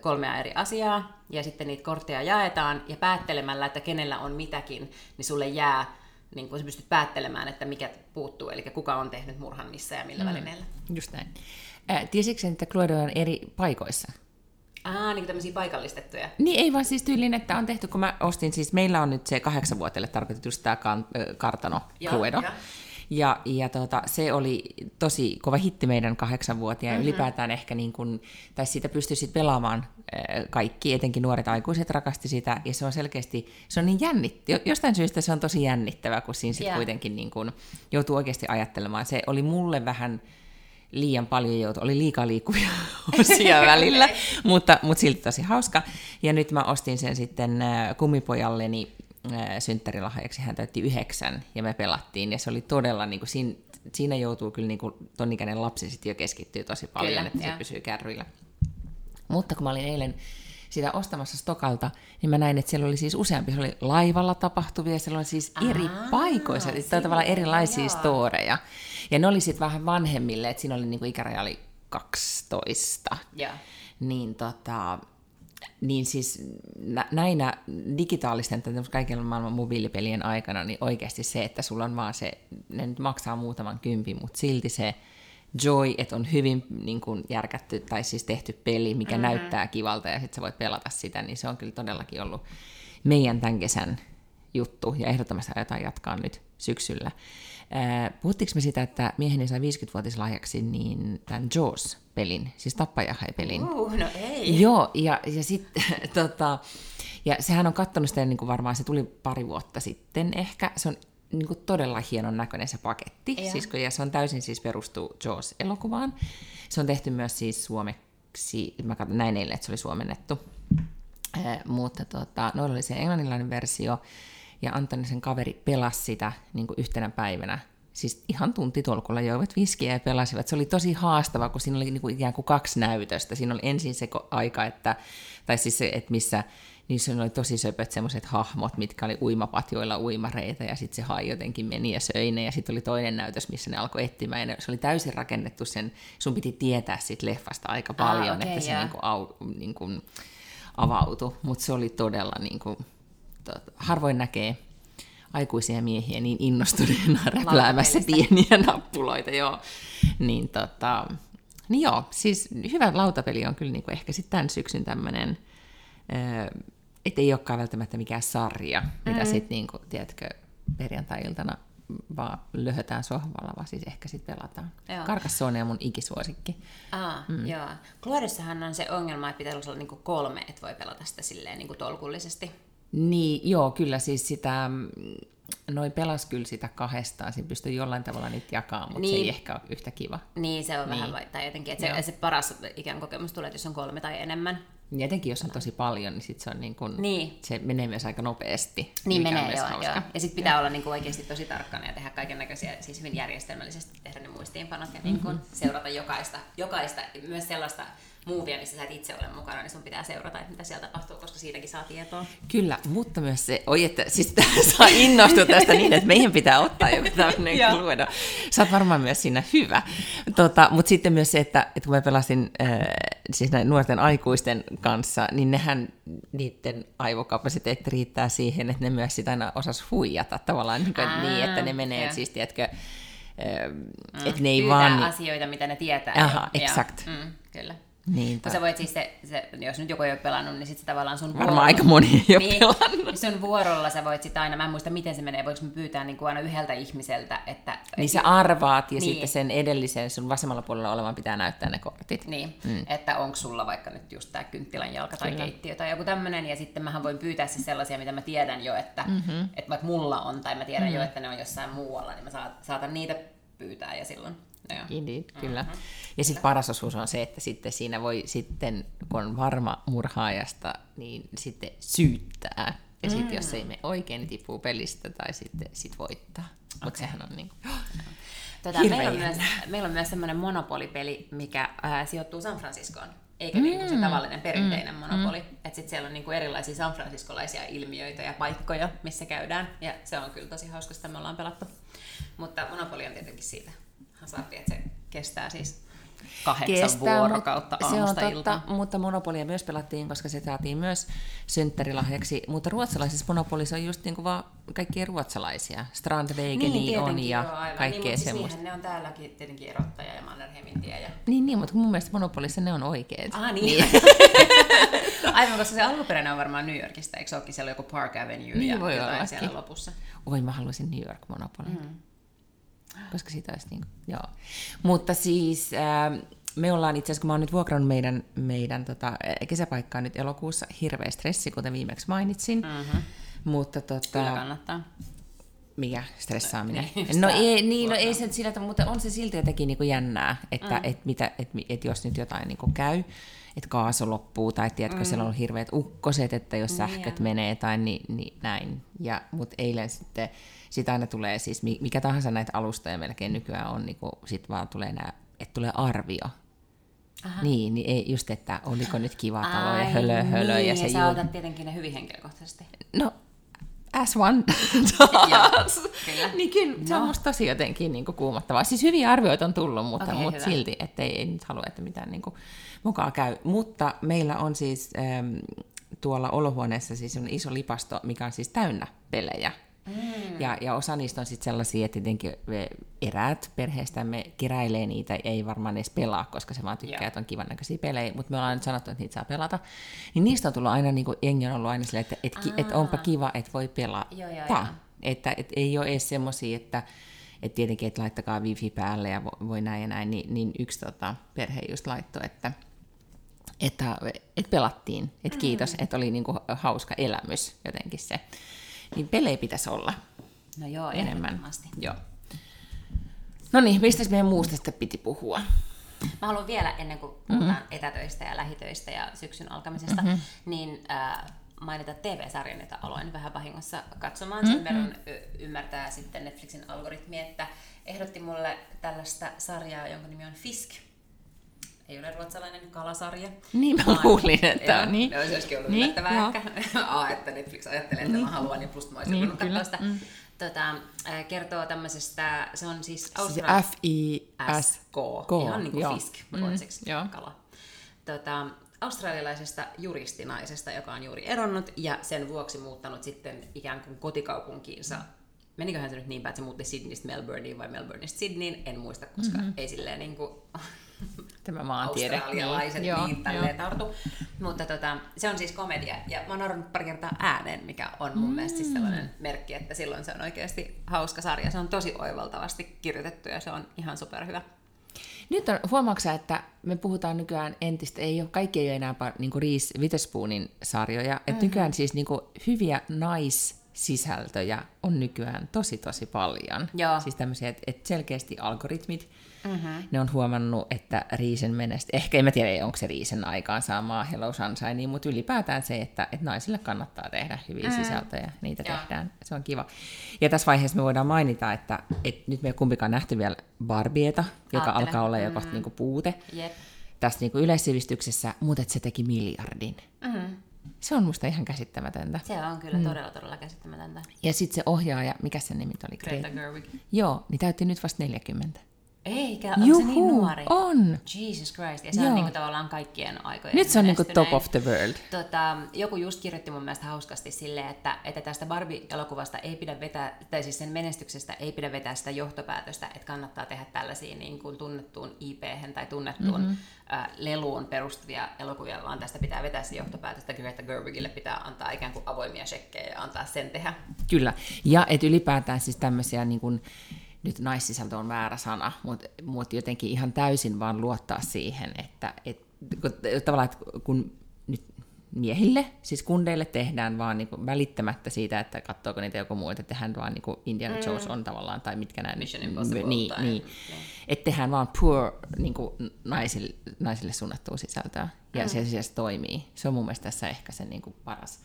kolmea eri asiaa, ja sitten niitä kortteja jaetaan, ja päättelemällä, että kenellä on mitäkin, niin sulle jää, niin kun sä pystyt päättelemään, että mikä puuttuu, eli kuka on tehnyt murhan missä ja millä mm. välineillä. Just näin. Äh, tiesitkö että Cluedo on eri paikoissa? Ah, niin tämmöisiä paikallistettuja. Niin ei vaan siis tyylin, että on tehty, kun mä ostin siis, meillä on nyt se kahdeksanvuotiaille tarkoitettu tämä kan, kartano Cluedo. Ja, ja, ja tota, se oli tosi kova hitti meidän kahdeksanvuotiaan. Mm-hmm. Ylipäätään ehkä niin kuin, tai siitä pystyi sitten pelaamaan kaikki, etenkin nuoret aikuiset rakasti sitä. Ja se on selkeästi, se on niin jännittävä. Jostain syystä se on tosi jännittävä, kun siinä sitten yeah. kuitenkin niin kuin, joutuu oikeasti ajattelemaan. Se oli mulle vähän liian paljon joutu, oli liikaa liikkuvia osia välillä, mutta, mutta silti tosi hauska. Ja nyt mä ostin sen sitten äh, kummipojalleni äh, synttärilahjaksi, hän täytti yhdeksän ja me pelattiin ja se oli todella, niin kuin, siinä, siinä joutuu kyllä niin kuin, ton ikäinen lapsi sitten jo keskittyy tosi paljon, kyllä, että ja. se pysyy kärryillä. Mutta kun mä olin eilen sitä ostamassa Stokalta, niin mä näin, että siellä oli siis useampi. Se oli laivalla tapahtuvia, siellä oli siis Aa, eri paikoissa, tai tavallaan erilaisia joo. storeja. Ja ne oli sitten vähän vanhemmille, että siinä oli niinku ikäraja oli 12. Yeah. Niin tota, niin siis näinä digitaalisten tai kaikilla maailman mobiilipelien aikana, niin oikeasti se, että sulla on vaan se, ne nyt maksaa muutaman kympin, mutta silti se joy, että on hyvin niin kuin, järkätty tai siis tehty peli, mikä mm-hmm. näyttää kivalta ja sitten sä voit pelata sitä, niin se on kyllä todellakin ollut meidän tämän kesän juttu ja ehdottomasti aiotaan jatkaa nyt syksyllä. Puhuttiinko me sitä, että mieheni sai 50-vuotislahjaksi niin tämän Jaws-pelin, siis tappajahai-pelin? Uh, no ei. Joo, ja, ja sitten tota, ja sehän on kattonut sitä niin kuin varmaan, se tuli pari vuotta sitten ehkä, se on niin kuin todella hienon näköinen se paketti, ja. siis, ja se on täysin siis perustuu Jaws-elokuvaan. Se on tehty myös siis suomeksi, mä katson näin eilen, että se oli suomennettu, eh, mutta tota, noilla oli se englannilainen versio, ja Antonisen kaveri pelasi sitä niin kuin yhtenä päivänä. Siis ihan tuntitolkulla joivat viskiä ja pelasivat. Se oli tosi haastava, kun siinä oli niin kuin ikään kuin kaksi näytöstä. Siinä oli ensin se aika, että, tai siis se, että missä niissä oli tosi söpöt semmoiset hahmot, mitkä oli uimapatjoilla uimareita, ja sitten se hai jotenkin meni ja söi ne, ja sitten oli toinen näytös, missä ne alkoi etsimään, ja se oli täysin rakennettu sen, sun piti tietää siitä leffasta aika paljon, ah, okay, että se yeah. niinku, au, niinku, avautui, mutta se oli todella, niinku, harvoin näkee aikuisia miehiä niin innostuneena räpläämässä pieniä nappuloita, joo. Niin, tota, niin joo, siis hyvä lautapeli on kyllä niinku ehkä sitten tämän syksyn tämmöinen että ei olekaan välttämättä mikään sarja, mm-hmm. mitä sitten, niinku, tiedätkö, perjantai-iltana vaan löhötään sohvalla, vaan siis ehkä sitten pelataan. Karkassone on mun ikisuosikki. Aa, mm. joo. Kluodessahan on se ongelma, että pitää olla niinku kolme, että voi pelata sitä silleen niinku tolkullisesti. Niin, joo, kyllä siis sitä, mm, noin pelas kyllä sitä kahdestaan, siinä pystyy jollain tavalla niitä jakaa, mutta niin. se ei ehkä ole yhtä kiva. Niin, se on niin. vähän, tai jotenkin, että se, se paras ikään kokemus tulee, että jos on kolme tai enemmän. Ja etenkin jos on tosi paljon, niin, sit se, on niin kun, niin. se menee myös aika nopeasti. Niin menee, joo, joo. Ja sitten pitää ja. olla niin kuin oikeasti tosi tarkkana ja tehdä kaiken näköisiä, siis hyvin järjestelmällisesti tehdä ne muistiinpanot ja niin kuin mm-hmm. seurata jokaista, jokaista, myös sellaista muuvia, missä sä et itse ole mukana, niin sun pitää seurata, että mitä siellä tapahtuu, koska siitäkin saa tietoa. Kyllä, mutta myös se, oi että siis saa innostua tästä niin, että meidän pitää ottaa joku tämmöinen luedo. Sä oot varmaan myös siinä hyvä. Tota, mutta sitten myös se, että, että kun mä pelasin äh, siis näin nuorten aikuisten kanssa, niin nehän niiden aivokapasiteetti riittää siihen, että ne myös sitä aina osas huijata tavallaan niin, kuin, niin että ne menee, siis tiedätkö, Mm. Että ne ei vaan... asioita, mitä ne tietää. Aha, jo. exakt. Mm, kyllä. Niin, Kun sä voit siis, se, se, jos nyt joku ei ole pelannut, niin sitten tavallaan sun Varmaan aika moni ei ole niin, pelannut. Sun vuorolla sä voit sitten aina, mä en muista miten se menee, voiko mä pyytää niin kuin aina yhdeltä ihmiseltä, että... Niin sä arvaat ja Niin. sitten sen edellisen sun vasemmalla puolella olevan pitää näyttää ne kortit. Niin, mm. että onko sulla vaikka nyt just tämä kynttilän jalka tai Kyllä. keittiö tai joku tämmöinen, ja sitten mähän voin pyytää siis sellaisia, mitä mä tiedän jo, että, mm-hmm. että vaikka mulla on, tai mä tiedän mm-hmm. jo, että ne on jossain muualla, niin mä saat- saatan niitä pyytää, ja silloin, joo. Indeed, kyllä. Mm-hmm. Ja sitten paras osuus on se, että sitten siinä voi sitten, kun on varma murhaajasta, niin sitten syyttää. Ja sitten Mm. jos ei me oikein, niin tippuu pelistä tai sitten sit voittaa. Mutta okay. sehän on niin kuin, Tota, meillä, on myös, meillä on myös semmoinen monopolipeli, mikä ää, sijoittuu San Franciscoon, eikä mm. niinku se tavallinen perinteinen mm. monopoli. Mm. Että sitten siellä on niinku erilaisia San Franciscolaisia ilmiöitä ja paikkoja, missä käydään. Ja se on kyllä tosi hauska, sitä me ollaan pelattu. Mutta monopoli on tietenkin siitä hasardi, että se kestää siis kahdeksan vuorokautta mut- se on aamusta totta, iltaan. mutta Monopolia myös pelattiin, koska se saatiin myös synttärilahjaksi. Mutta ruotsalaisessa Monopolissa on just niinku vaan kaikkia ruotsalaisia. Strandvegeni on tietenkin, ja joo, aivan. kaikkea niin, siis semmoista. niinhän ne on täälläkin tietenkin erottaja ja Mannerheimin tie. Ja... Niin, niin, mutta mun mielestä Monopolissa ne on oikeet. Ah niin. Aivan, koska se alkuperäinen on varmaan New Yorkista, eikö se olekin siellä joku Park Avenue Niin ja voi jotain ollakin. siellä lopussa? Oi, mä haluaisin New York Monopolin. Mm. Koska siitä olisi niin kuin, joo. Mutta siis äh, me ollaan itse asiassa, kun mä oon nyt vuokrannut meidän, meidän tota, kesäpaikkaa nyt elokuussa, hirveä stressi, kuten viimeksi mainitsin. Mm-hmm. Mutta Kyllä tota, kannattaa. mikä stressaaminen? No ei, niin, no ei se sillä tavalla, mutta on se silti jotenkin niin kuin jännää, että mm. et mitä, et, et jos nyt jotain niin kuin käy, että kaasu loppuu, tai tiedätkö, mm. siellä on hirveät ukkoset, että jos sähköt Niin. menee, tai niin, niin näin. Ja, mutta eilen sitten, sit aina tulee siis, mi- mikä tahansa näitä alustoja melkein nykyään on, niin kuin, sit vaan tulee nää, että tulee arvio. Aha. Niin, niin ei, just, että oliko nyt kiva talo ja hölö, hölö. niin, ja se sä juu- otat tietenkin ne hyvin henkilökohtaisesti. No, as one Joo, taas. kyllä. niin kyllä, se on No. musta tosi jotenkin niin kuin kuumottavaa. Siis hyviä arvioita on tullut, mutta, okay, mutta hyvä. silti, ettei ei nyt halua, että mitään niin kuin mukaan käy. Mutta meillä on siis ähm, tuolla olohuoneessa siis on iso lipasto, mikä on siis täynnä pelejä. Mm. Ja, ja osa niistä on sitten sellaisia, että tietenkin eräät perheestämme keräilee niitä, ei varmaan edes pelaa, koska se vaan tykkää, Joo. että on kivan näköisiä pelejä, mutta me ollaan nyt sanottu, että niitä saa pelata. Niin niistä on tullut aina, niin kuin jengi on ollut aina silleen, että et, et onpa kiva, että voi pelata. Joo, joo, joo. Että et ei ole edes semmoisia, että et tietenkin, että laittakaa wifi päälle ja voi, voi näin ja näin, niin, niin yksi tota, perhe just laittoi, että että, että pelattiin, että kiitos, että oli niinku hauska elämys jotenkin se. Niin pelejä pitäisi olla No joo, enemmän. Joo. No niin, mistä meidän muusta sitten piti puhua? Mä haluan vielä, ennen kuin puhutaan mm-hmm. etätöistä ja lähitöistä ja syksyn alkamisesta, mm-hmm. niin äh, mainita TV-sarjan, jota aloin vähän vahingossa katsomaan. Sen Mm-hmm. verran y- ymmärtää sitten Netflixin algoritmi, että ehdotti mulle tällaista sarjaa, jonka nimi on Fisk. Ei ole ruotsalainen kalasarja. Niin mä luulin, että Joo, on niin. Se olisikin ollut Niin, yllättävää joo. ehkä. A, että Netflix ajattelee, että mä haluan, ja plus mä olisin Niin, niin, kyllä. katsoa sitä. Mm. Tota, kertoo tämmöisestä, se on siis Siis Australian... F-I-S. SK, K, ihan niin kuin joo. fisk Mm, ruotsiksi joo. kala. Tota, australialaisesta juristinaisesta, joka on juuri eronnut ja sen vuoksi muuttanut sitten ikään kuin kotikaupunkiinsa. Meniköhän se nyt niin päin, että se muutti Sydneystä Melbourneen vai Melbourneista Sydneyin, en muista, koska mm-hmm. ei silleen niin kuin Tämä maantiede. australialaiset Joo, niin tälleen tartu. Mutta tota, se on siis komedia, ja mä oon naurannut pari kertaa ääneen, mikä on mun mm. mielestä siis sellainen merkki, että silloin se on oikeasti hauska sarja. Se on tosi oivaltavasti kirjoitettu, ja se on ihan superhyvä. Nyt on, huomaaksä, että me puhutaan nykyään entistä, ei ole, kaikki ei ole enää niin kuin Reese Witherspoonin sarjoja, että mm-hmm. nykyään siis niin kuin hyviä naissisältöjä on nykyään tosi tosi paljon. Joo. Siis tämmöisiä, että, että selkeästi algoritmit, mm-hmm. ne on huomannut, että Riisen menestä, ehkä en mä tiedä, onko se Riisen aikaan saamaa Hello Sunshine, mutta ylipäätään se, että, että naisille kannattaa tehdä hyviä mm. sisältöjä, niitä Joo. tehdään, se on kiva. Ja tässä vaiheessa me voidaan mainita, että, että nyt me ei kumpikaan nähty vielä Barbieta, joka Aattele. alkaa olla jo kohta niinku puute Jep. tässä niinku yleissivistyksessä, mutta että se teki miljardin. Mm-hmm. Se on musta ihan käsittämätöntä. Se on kyllä mm. todella, todella käsittämätöntä. Ja sitten se ohjaaja, mikä sen nimi oli? Greta Gerwig. Joo, niin täytti nyt vasta 40. Eikä, onko se niin Juhu, nuori? on. Jesus Christ. Ja se Joo. on niinku tavallaan kaikkien aikojen Nyt se on niinku menestynein. top of the world. Tota, joku just kirjoitti mun mielestä hauskasti silleen, että, että tästä Barbie-elokuvasta ei pidä vetää, tai siis sen menestyksestä ei pidä vetää sitä johtopäätöstä, että kannattaa tehdä tällaisia niin kuin tunnettuun ip tai tunnettuun mm-hmm. ä, leluun perustuvia elokuvia, vaan tästä pitää vetää se johtopäätöstä, että Greta Gerwigille pitää antaa ikään kuin avoimia shekkejä ja antaa sen tehdä. Kyllä. Ja et ylipäätään siis tämmöisiä, niin kun, nyt naissisältö on väärä sana, mutta mut jotenkin ihan täysin vaan luottaa siihen, että et, kun, tavallaan, että kun nyt miehille, siis kundeille tehdään vaan niin välittämättä siitä, että katsoako niitä joku muu, että tehdään vaan niin Indiana Jones on tavallaan, tai mitkä nämä... Mission Impossible Niin, tai- niin. Että tehdään vaan poor niin naisille, naisille suunnattua sisältöä, ja mm. se siis toimii. Se on mun mielestä tässä ehkä se niin kuin paras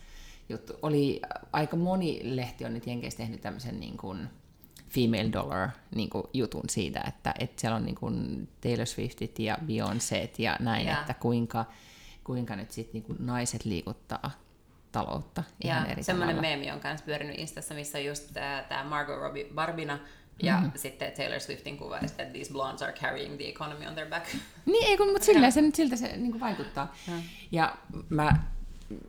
juttu. Oli aika moni lehti on nyt Jenkeissä tehnyt tämmöisen niin kuin female dollar niin kuin jutun siitä, että, että siellä on niin kuin Taylor Swiftit ja Beyoncét ja näin, Jaa. että kuinka, kuinka nyt sitten niin kuin naiset liikuttaa taloutta ihan Ja eri semmoinen tavalla. meemi on myös pyörinyt Instassa, missä on just tämä Margot Robbie Barbina ja Mhm. mm-hmm. sitten Taylor Swiftin kuva, ja sitten these blondes are carrying the economy on their back. Niin, ei kun, mutta silleen se nyt siltä se niin kuin vaikuttaa. Ja mä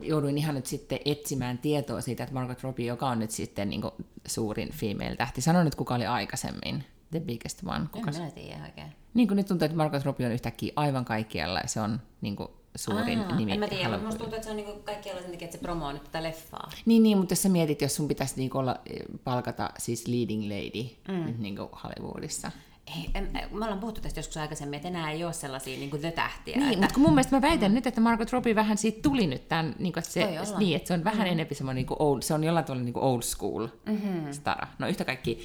jouduin ihan nyt sitten etsimään tietoa siitä, että Margot Robbie, joka on nyt sitten niin kuin suurin female-tähti, sano nyt kuka oli aikaisemmin the biggest one. Kuka En mä tiedä oikein. Niin kuin nyt tuntuu, että Margot Robbie on yhtäkkiä aivan kaikkialla ja se on niin kuin suurin Aa, nimi. En mä tiedä, mutta musta tuntuu, että se on niinku kaikkialla sen takia, että se promoo nyt tätä leffaa. Niin, niin, mutta jos sä mietit, jos sun pitäisi niinku olla, eh, palkata siis leading lady mm. nyt niinku Hollywoodissa. Ei, en, me ollaan puhuttu tästä joskus aikaisemmin, että enää ei ole sellaisia niin kuin the-tähtiä. Niin, että, mutta kun mun mielestä mä väitän mm. nyt, että Margot Robbie vähän siitä tuli nyt tämän, niin kuin, että se, niin, että se on vähän mm. enemmän semmoinen niin old, se on jollain tavalla niin old school mm-hmm. stara. No yhtä kaikki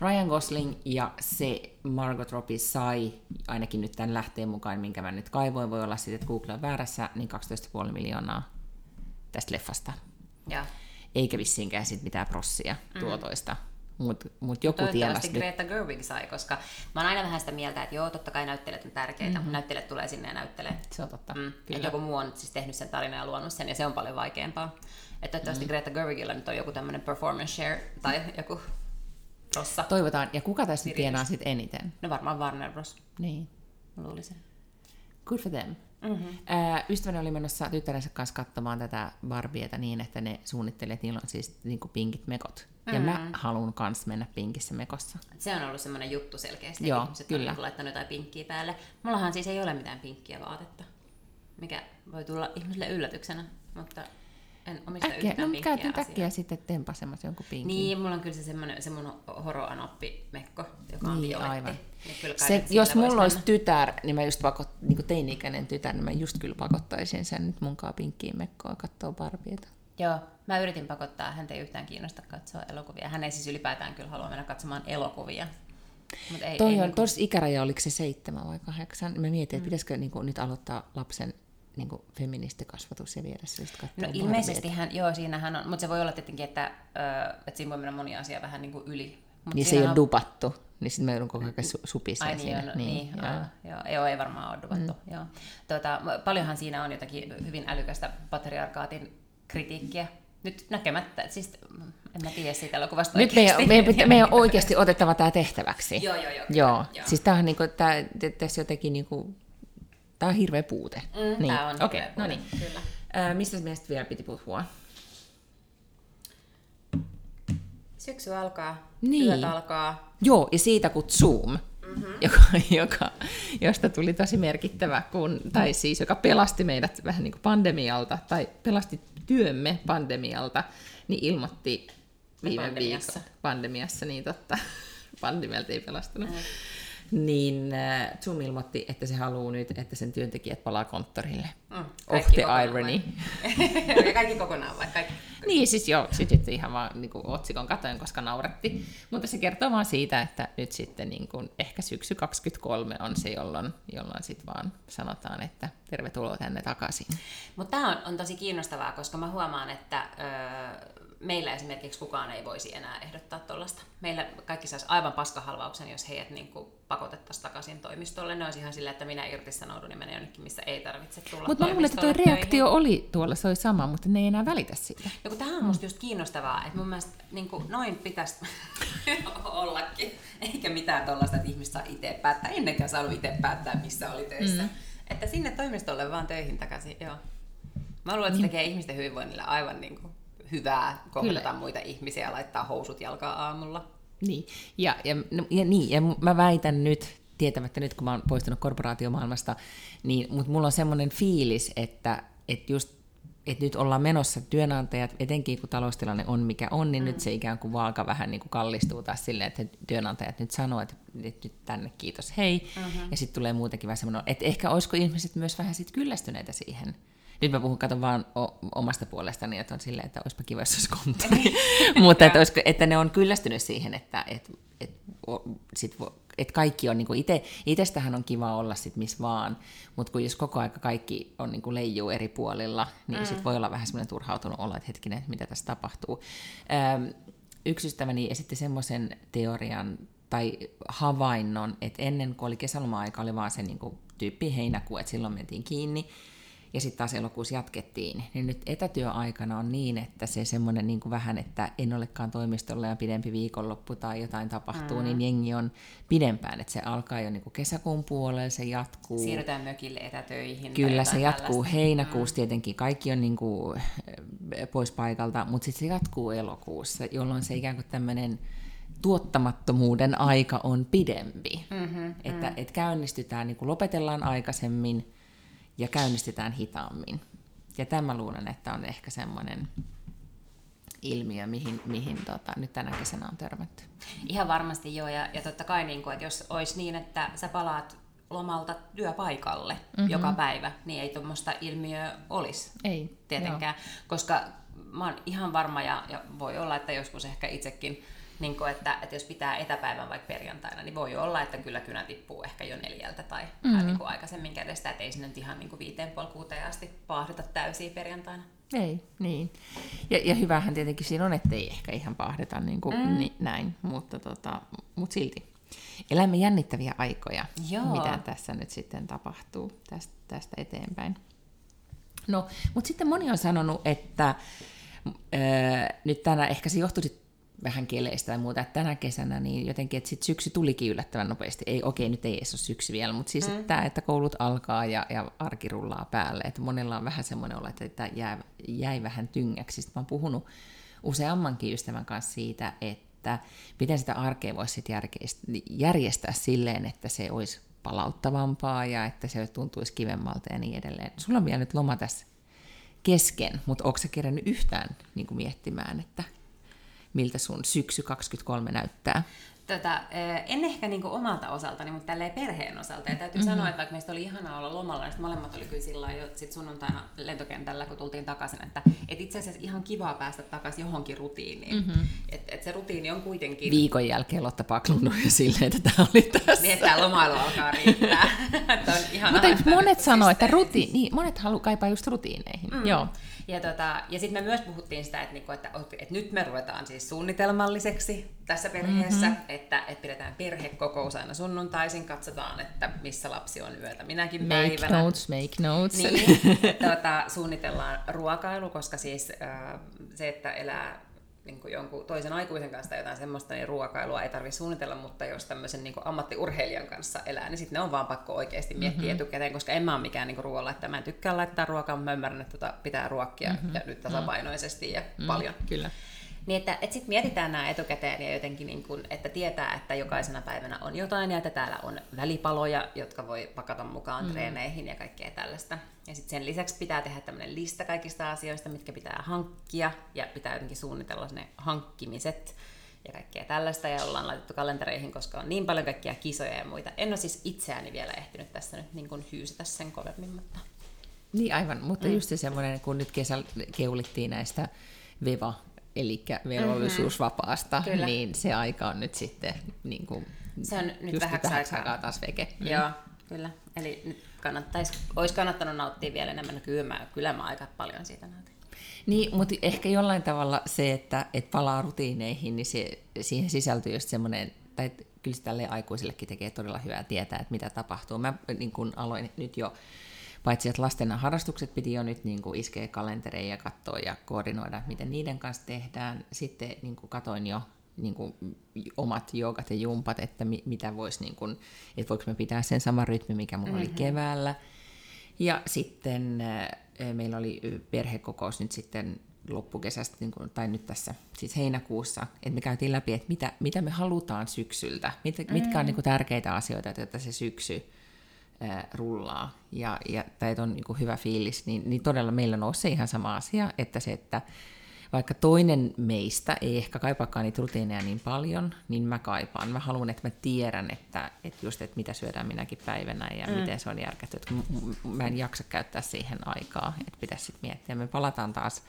Ryan Gosling ja se Margot Robbie sai, ainakin nyt tämän lähteen mukaan, minkä mä nyt kaivoin, voi olla sitten, että Google on väärässä, niin 12,5 miljoonaa tästä leffasta. ja Eikä vissiinkään sit mitään prossia mm. tuotoista. Mutta mut joku toivottavasti nyt. Greta Gerwig sai, koska mä oon aina vähän sitä mieltä, että joo, totta kai näyttelijät on tärkeitä, mm-hmm. näyttelijät tulee sinne ja näyttelee. Se on totta. Mm. Kyllä. Joku muu on siis tehnyt sen tarinan ja luonut sen, ja se on paljon vaikeampaa. Että toivottavasti mm. Greta Gerwigillä nyt on joku tämmöinen performance share tai joku tossa. Toivotaan. Ja kuka tässä nyt Viritys. tienaa sitten eniten? No varmaan Warner Bros. Niin. Luulisin. Good for them. Mm-hmm. Ää, ystäväni oli menossa tyttärensä kanssa katsomaan tätä Barbieta niin, että ne suunnitteli, että niillä on siis niin pinkit mekot. Mm-hmm. Ja mä haluan kans mennä pinkissä mekossa. Se on ollut semmoinen juttu selkeästi, Joo, että ihmiset kyllä. on niin laittanut jotain pinkkiä päälle. Mullahan siis ei ole mitään pinkkiä vaatetta, mikä voi tulla ihmisille yllätyksenä, mutta en omista Äkkiä, yhtään no pinkkiä käyt nyt asiaa. äkkiä sitten tempasemassa jonkun pinkin. Niin, mulla on kyllä se, semmoinen, se mun horoanoppi-mekko, joka on Niin, violetti. aivan. Niin kyllä Se, jos mulla olisi mennä. tytär, niin mä just pakot, niin kuin teini-ikäinen tytär, niin mä just kyllä pakottaisin sen nyt munkaan pinkkiin mekkoon katsoa Barbieta. Joo, mä yritin pakottaa, häntä ei yhtään kiinnosta katsoa elokuvia. Hän ei siis ylipäätään kyllä halua mennä katsomaan elokuvia. Mut ei, Toi ei on, niinku- tuossa ikäraja oliko se seitsemän vai kahdeksan? Mä mietin, että pitäisikö niin kuin, nyt aloittaa lapsen niin kuin, feministikasvatus ja viedä se just katsoa No ilmeisesti hän, joo, siinähän on, mutta se voi olla tietenkin, että, ö, että siinä voi mennä moni asia vähän niin kuin yli. Mut Niin se ei siinähän ole dupattu, niin sitten mä joudun koko ajan su- Ai niin, siinä. on, niin, niin joo. joo, joo, ei varmaan ole duvattu. Mm. Joo. Tuota, paljonhan siinä on jotakin hyvin älykästä patriarkaatin kritiikkiä. Nyt näkemättä, siis mm, en mä tiedä siitä elokuvasta Nyt meidän, meidän, pitä, meidän on oikeasti otettava tämä tehtäväksi. Joo, joo, joo. Joo. joo. Siis tämähän niinku, tää, tässä jotenkin niinku, tää on hirveä puute. Mm, niin. Tämä on Okei, hyvä no puoli, niin. Kyllä. Ää, mistä meistä vielä piti puhua? Syksy alkaa, Niin. työt alkaa. Joo, ja siitä kun Zoom, mm-hmm. joka, joka, josta tuli tosi merkittävä, kun, tai siis joka pelasti meidät vähän niin kuin pandemialta, tai pelasti työmme pandemialta, niin ilmoitti viime Pandemiassa. viikolla pandemiassa, niin totta, pandemialta ei pelastunut. Mm. Niin äh, Zoom ilmoitti, että se haluaa nyt, että sen työntekijät palaa konttorille. Mm, kaikki the irony. vai? kaikki kokonaan vai? Kaikki. Niin, siis joo, sit sitten ihan vaan niin kuin otsikon katoin, koska nauratti. Mutta se kertoo vaan siitä, että nyt sitten niin kuin, ehkä syksy 23 on se, jolloin, jolloin sitten vaan sanotaan, että tervetuloa tänne takaisin. Mutta tämä on, on tosi kiinnostavaa, koska mä huomaan, että öö, meillä esimerkiksi kukaan ei voisi enää ehdottaa tuollaista. Meillä kaikki saisi aivan paskahalvauksen, jos heidät niin kuin pakotettaisiin takaisin toimistolle. Ne olisi ihan sillä, että minä irtisanoudun ja menen jonnekin, missä ei tarvitse tulla Mutta mä luulen, että tuo reaktio oli tuolla, se oli sama, mutta ne ei enää välitä siitä. Ja kun tämähän on musta just kiinnostavaa, että mun mielestä niin kuin noin pitäisi ollakin. Eikä mitään tuollaista, että ihmiset saa itse päättää. Ennenkään saanut itse päättää, missä oli töissä. Mm. Että sinne toimistolle vaan töihin takaisin, joo. Mä luulen, että se tekee ihmisten hyvinvoinnille aivan niin kuin hyvää kohdata Kyllä. muita ihmisiä ja laittaa housut jalkaa aamulla. Niin, ja, ja, no, ja, niin, ja mä väitän nyt, tietämättä nyt kun mä oon poistunut korporaatiomaailmasta, niin, mutta mulla on semmoinen fiilis, että, että just että nyt ollaan menossa työnantajat, etenkin kun taloustilanne on mikä on, niin mm. nyt se ikään kuin vaaka vähän niin kuin kallistuu taas silleen, että työnantajat nyt sanoo, että nyt, nyt tänne kiitos, hei. Mm-hmm. Ja sitten tulee muutenkin vähän semmoinen, että ehkä olisiko ihmiset myös vähän sit kyllästyneitä siihen. Nyt mä puhun, katon vaan o- omasta puolestani, että on silleen, että olisipa kiva, jos olisi konttori. Mutta että, olisiko, että ne on kyllästynyt siihen, että et, et, o- sit vo, et kaikki on, niinku ite, itestähän on kiva olla sit missä vaan, mutta kun jos koko aika kaikki on niinku leijuu eri puolilla, niin mm. sit voi olla vähän semmoinen turhautunut olo, että hetkinen, mitä tässä tapahtuu. Öm, yksi ystäväni esitti semmoisen teorian tai havainnon, että ennen kuin oli kesäloma-aika, oli vaan se niinku tyyppi heinäkuu, että silloin mentiin kiinni, ja sitten taas elokuussa jatkettiin, niin nyt etätyöaikana on niin, että se semmoinen niin vähän, että en olekaan toimistolla ja pidempi viikonloppu tai jotain tapahtuu, mm. niin jengi on pidempään, että se alkaa jo niin kuin kesäkuun puolella, se jatkuu. Siirrytään mökille etätöihin. Kyllä, se jatkuu tällaista. heinäkuussa tietenkin, kaikki on niin kuin pois paikalta, mutta sitten se jatkuu elokuussa, jolloin se ikään kuin tämmöinen tuottamattomuuden aika on pidempi. Mm-hmm, että mm. et käynnistytään, niin kuin lopetellaan aikaisemmin ja käynnistetään hitaammin. Ja tämä luulen, että on ehkä semmoinen ilmiö, mihin, mihin tota, nyt tänä kesänä on törmätty. Ihan varmasti joo, ja, ja totta kai, niin kuin, että jos olisi niin, että sä palaat lomalta työpaikalle mm-hmm. joka päivä, niin ei tuommoista ilmiöä olisi Ei, tietenkään, koska mä oon ihan varma, ja, ja voi olla, että joskus ehkä itsekin, niin kuin, että, että jos pitää etäpäivän vaikka perjantaina, niin voi olla, että kyllä kynä tippuu ehkä jo neljältä tai mm-hmm. vähän niin kuin aikaisemmin kädestä, että ei sinne nyt ihan niin kuin viiteen puoli kuuteen asti paahdeta täysiä perjantaina. Ei, niin. Ja, ja hyvähän tietenkin siinä on, ettei ehkä ihan pahdeta niin kuin mm. ni, näin, mutta, tota, mutta silti. Elämme jännittäviä aikoja, Joo. mitä tässä nyt sitten tapahtuu tästä, tästä eteenpäin. No, mutta sitten moni on sanonut, että öö, nyt tänä, ehkä se johtui vähän keleistä tai muuta, että tänä kesänä niin jotenkin, että sit syksy tulikin yllättävän nopeasti. Ei, okei, nyt ei edes ole syksy vielä, mutta siis mm. että, että koulut alkaa ja, ja arki rullaa päälle. Että monella on vähän semmoinen olo, että jää, jäi vähän tyngäksi. Sitten mä oon puhunut useammankin ystävän kanssa siitä, että miten sitä arkea voisi sit järjestää silleen, että se olisi palauttavampaa ja että se tuntuisi kivemmalta ja niin edelleen. Sulla on vielä nyt loma tässä kesken, mutta onko sä kerännyt yhtään niin kuin miettimään, että miltä sun syksy 23 näyttää? Tota, en ehkä niinku omalta osaltani, mutta tälleen perheen osalta. Ja täytyy mm-hmm. sanoa, että vaikka meistä oli ihanaa olla lomalla, niin molemmat oli kyllä sillä jo sit sunnuntaina lentokentällä, kun tultiin takaisin, että et itse asiassa ihan kivaa päästä takaisin johonkin rutiiniin. Mm-hmm. Että et se rutiini on kuitenkin... Viikon jälkeen Lotta paklunut jo silleen, että tämä oli tässä. Niin, että tämä lomailu alkaa riittää. on Mutta monet sanoo, että systeemi. rutiin, niin, monet halu, kaipaa just rutiineihin. Mm. Joo. Ja, tota, ja sitten me myös puhuttiin sitä, että, niinku, että, että nyt me ruvetaan siis suunnitelmalliseksi tässä perheessä, mm-hmm. että, että pidetään perhekokous aina sunnuntaisin, katsotaan, että missä lapsi on yötä minäkin Make päivänä. notes, make notes. Niin, tuota, suunnitellaan ruokailu, koska siis äh, se, että elää niin kuin jonkun toisen aikuisen kanssa tai jotain semmoista, niin ruokailua ei tarvitse suunnitella, mutta jos tämmöisen niin kuin ammattiurheilijan kanssa elää, niin sitten ne on vaan pakko oikeasti miettiä mm-hmm. etukäteen, koska en mä ole mikään niin ruoalla, että mä en tykkää laittaa ruokaa, mutta mä ymmärrän, että tota pitää ruokkia mm-hmm. ja nyt tasapainoisesti ja mm-hmm. paljon. Kyllä. Niin, että, että sitten mietitään nämä etukäteen ja jotenkin, niin kuin, että tietää, että jokaisena päivänä on jotain ja että täällä on välipaloja, jotka voi pakata mukaan mm. treeneihin ja kaikkea tällaista. Ja sitten sen lisäksi pitää tehdä tämmöinen lista kaikista asioista, mitkä pitää hankkia ja pitää jotenkin suunnitella ne hankkimiset ja kaikkea tällaista ja ollaan laitettu kalentereihin, koska on niin paljon kaikkia kisoja ja muita. En ole siis itseäni vielä ehtinyt tässä nyt niin kuin hyysätä sen kovemmin, mutta... Niin aivan, mutta mm. just se semmoinen, kun nyt kesällä keulittiin näistä VEVA eli velvollisuusvapaasta, mm-hmm. niin se aika on nyt sitten niin kuin, se on nyt vähäksi aikaa. aikaa taas veke. Mm. Joo, kyllä. Eli nyt kannattaisi, olisi kannattanut nauttia vielä enemmän. No kyllä mä, kyllä mä aika paljon siitä nautin. Niin, mutta ehkä jollain tavalla se, että, että palaa rutiineihin, niin se, siihen sisältyy just semmoinen, tai kyllä se tälle aikuisillekin tekee todella hyvää tietää, että mitä tapahtuu. Mä niin kun aloin nyt jo, paitsi että lasten harrastukset piti jo nyt niin kuin iskeä kalentereja ja katsoa ja koordinoida, miten niiden kanssa tehdään. Sitten niin kuin katoin jo niin kuin omat joogat ja jumpat, että mi, mitä voisi, niin kuin, että voiko me pitää sen saman rytmi, mikä mulla mm-hmm. oli keväällä. Ja sitten äh, meillä oli perhekokous nyt sitten loppukesästä, niin kuin, tai nyt tässä siis heinäkuussa, että me käytiin läpi, että mitä, mitä me halutaan syksyltä, mit, mm. mitkä on niin kuin, tärkeitä asioita, että se syksy ää, rullaa ja, ja tai että on niin kuin, hyvä fiilis, niin, niin todella meillä nousee ihan sama asia, että se, että vaikka toinen meistä ei ehkä kaipaakaan niitä rutiineja niin paljon, niin mä kaipaan. Mä haluan, että mä tiedän, että, että just, että mitä syödään minäkin päivänä ja mm. miten se on järketty. Mä en jaksa käyttää siihen aikaa, että pitäisi sitten miettiä. Me palataan taas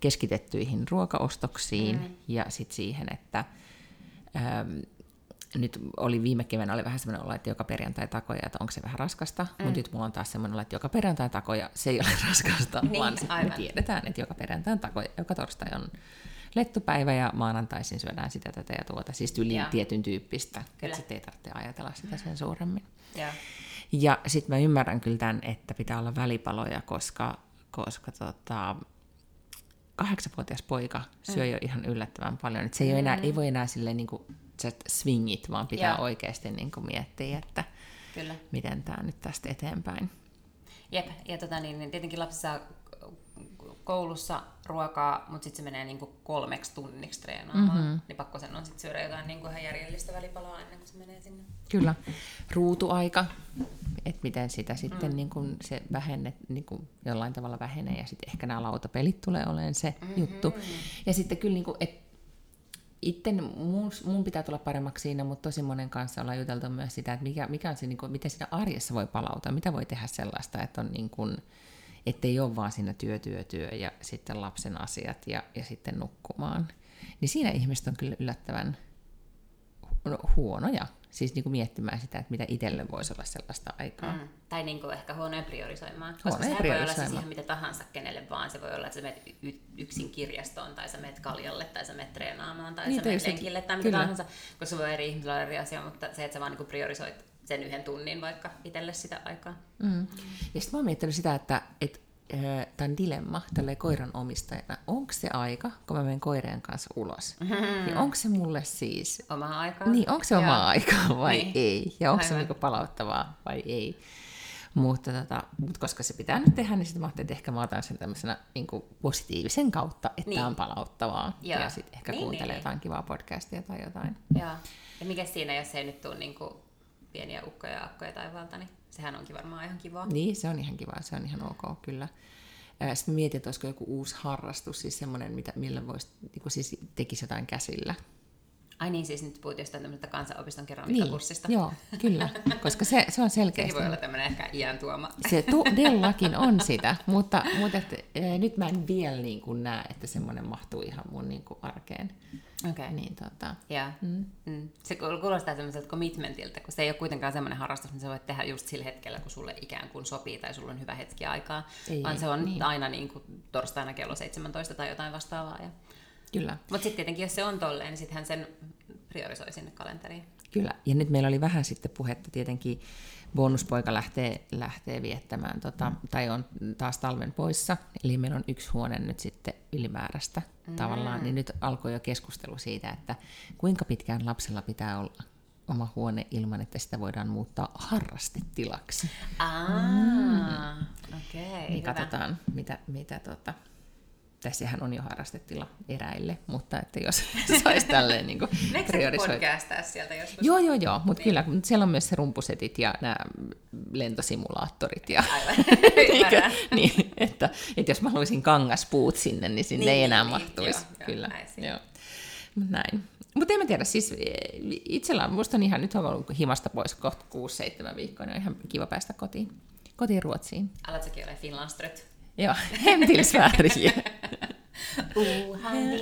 keskitettyihin ruokaostoksiin mm. ja sitten siihen, että nyt oli viime keväänä oli vähän semmoinen olla, että joka perjantai takoja, että onko se vähän raskasta, mm. mutta nyt mulla on taas semmoinen olla, että joka perjantai takoja, se ei ole raskasta, niin, vaan aivan. me tiedetään, että joka perjantai takoja, joka torstai on lettupäivä ja maanantaisin syödään sitä tätä ja tuota, siis yli tietyn tyyppistä, että sitten ei tarvitse ajatella sitä sen suuremmin. Ja, ja sitten mä ymmärrän kyllä tämän, että pitää olla välipaloja, koska, koska tota, kahdeksanvuotias poika syö mm. jo ihan yllättävän paljon. Et se ei, mm. enää, ei voi enää silleen niin kuin, swingit, vaan pitää Joo. oikeasti niin kuin miettiä, että Kyllä. miten tämä nyt tästä eteenpäin. Jep, ja tota, niin, niin tietenkin lapsi saa koulussa ruokaa, mutta sitten se menee niinku kolmeksi tunniksi treenaamaan, mm-hmm. niin pakko sen on sitten syödä jotain niinku ihan järjellistä välipalaa ennen kuin se menee sinne. Kyllä. Ruutuaika, että miten sitä sitten mm. niinku se vähennet, niinku jollain tavalla vähenee ja sitten ehkä nämä lautapelit tulee olemaan se mm-hmm. juttu. Ja sitten kyllä, niinku, että itse mun, mun pitää tulla paremmaksi siinä, mutta tosi monen kanssa ollaan juteltu myös sitä, että mikä, mikä on se, niin kuin, miten siinä arjessa voi palautua, mitä voi tehdä sellaista, että on niin kuin, ettei ole vaan siinä työ, työ, työ ja sitten lapsen asiat ja, ja sitten nukkumaan. Niin siinä ihmiset on kyllä yllättävän huonoja siis niin kuin miettimään sitä, että mitä itselle voisi olla sellaista aikaa. Mm. Tai niin kuin ehkä huonoja priorisoimaan. Koska huonoja se voi olla siis ihan mitä tahansa kenelle vaan. Se voi olla, että sä menet yksin kirjastoon, tai sä menet kaljalle, tai sä menet treenaamaan, tai niin, sä menet lenkille, tai mitä kyllä. tahansa. Koska se voi eri ihmisillä olla eri asia, mutta se, että sä vaan niin kuin priorisoit sen yhden tunnin vaikka itselle sitä aikaa. Mm. Ja sitten mä oon miettinyt sitä, että, että tämän dilemma tälle koiran omistajana, onko se aika, kun mä menen koireen kanssa ulos, mm-hmm. niin onko se mulle siis... Oma aika? Niin, onko se oma aika vai niin. ei? Ja onko se niinku palauttavaa vai ei? Mutta, tota, mutta koska se pitää nyt tehdä, niin sitten mä ajattelin, että ehkä mä otan sen tämmöisenä niin positiivisen kautta, että niin. on palauttavaa. Ja, ja sitten ehkä niin, kuuntelee niin, jotain niin. kivaa podcastia tai jotain. Joo. Ja mikä siinä, jos ei nyt tule niin kuin pieniä ukkoja ja akkoja taivaalta, niin sehän onkin varmaan ihan kiva. Niin, se on ihan kiva, se on ihan ok kyllä. Sitten mietin, että olisiko joku uusi harrastus, siis semmoinen, mitä, millä voisi, niin siis tekisi jotain käsillä. Ai niin, siis nyt puhut jostain tämmöistä kansanopiston keramiikkakurssista. Niin, joo, kyllä, koska se, se on selkeästi. Sekin voi olla tämmöinen ehkä iän tuoma. Se todellakin on sitä, mutta, mutta et, e, nyt mä en vielä niin kuin näe, että semmoinen mahtuu ihan mun niin kuin arkeen. Okay. Niin, tota, yeah. mm. Mm. Se kuulostaa semmoiselta commitmentiltä, kun se ei ole kuitenkaan semmoinen harrastus, mitä sä voit tehdä just sillä hetkellä, kun sulle ikään kuin sopii tai sulla on hyvä hetki aikaa, ei, vaan se on niin. aina niin kuin torstaina kello 17 tai jotain vastaavaa. Ja... Kyllä. Mutta sitten tietenkin, jos se on tolleen, niin sitten hän sen priorisoi sinne kalenteriin. Kyllä, ja nyt meillä oli vähän sitten puhetta tietenkin, bonuspoika lähtee, lähtee viettämään, tota, mm. tai on taas talven poissa, eli meillä on yksi huone nyt sitten ylimääräistä mm. tavallaan, niin nyt alkoi jo keskustelu siitä, että kuinka pitkään lapsella pitää olla oma huone ilman, että sitä voidaan muuttaa harrastetilaksi. Ah, mm. okei. Okay, niin hyvä. katsotaan, mitä, mitä tota, tässähän on jo harrastetila eräille, mutta että jos saisi tälleen niin priorisoida. sieltä joskus? Joo, joo, joo, mutta niin. kyllä, mutta siellä on myös se rumpusetit ja nämä lentosimulaattorit. Ja, Aivan, niin, että, että jos mä haluaisin kangaspuut sinne, niin sinne niin, ei enää niin, mahtuisi. Joo, kyllä, joo, joo. Mut näin. Mutta en mä tiedä, siis e, itsellä musta on ihan, nyt on ollut himasta pois kohta 6-7 viikkoa, niin on ihan kiva päästä kotiin, kotiin Ruotsiin. Alat säkin ole Finlandströt? Ja, hem till Sverige. oh, hem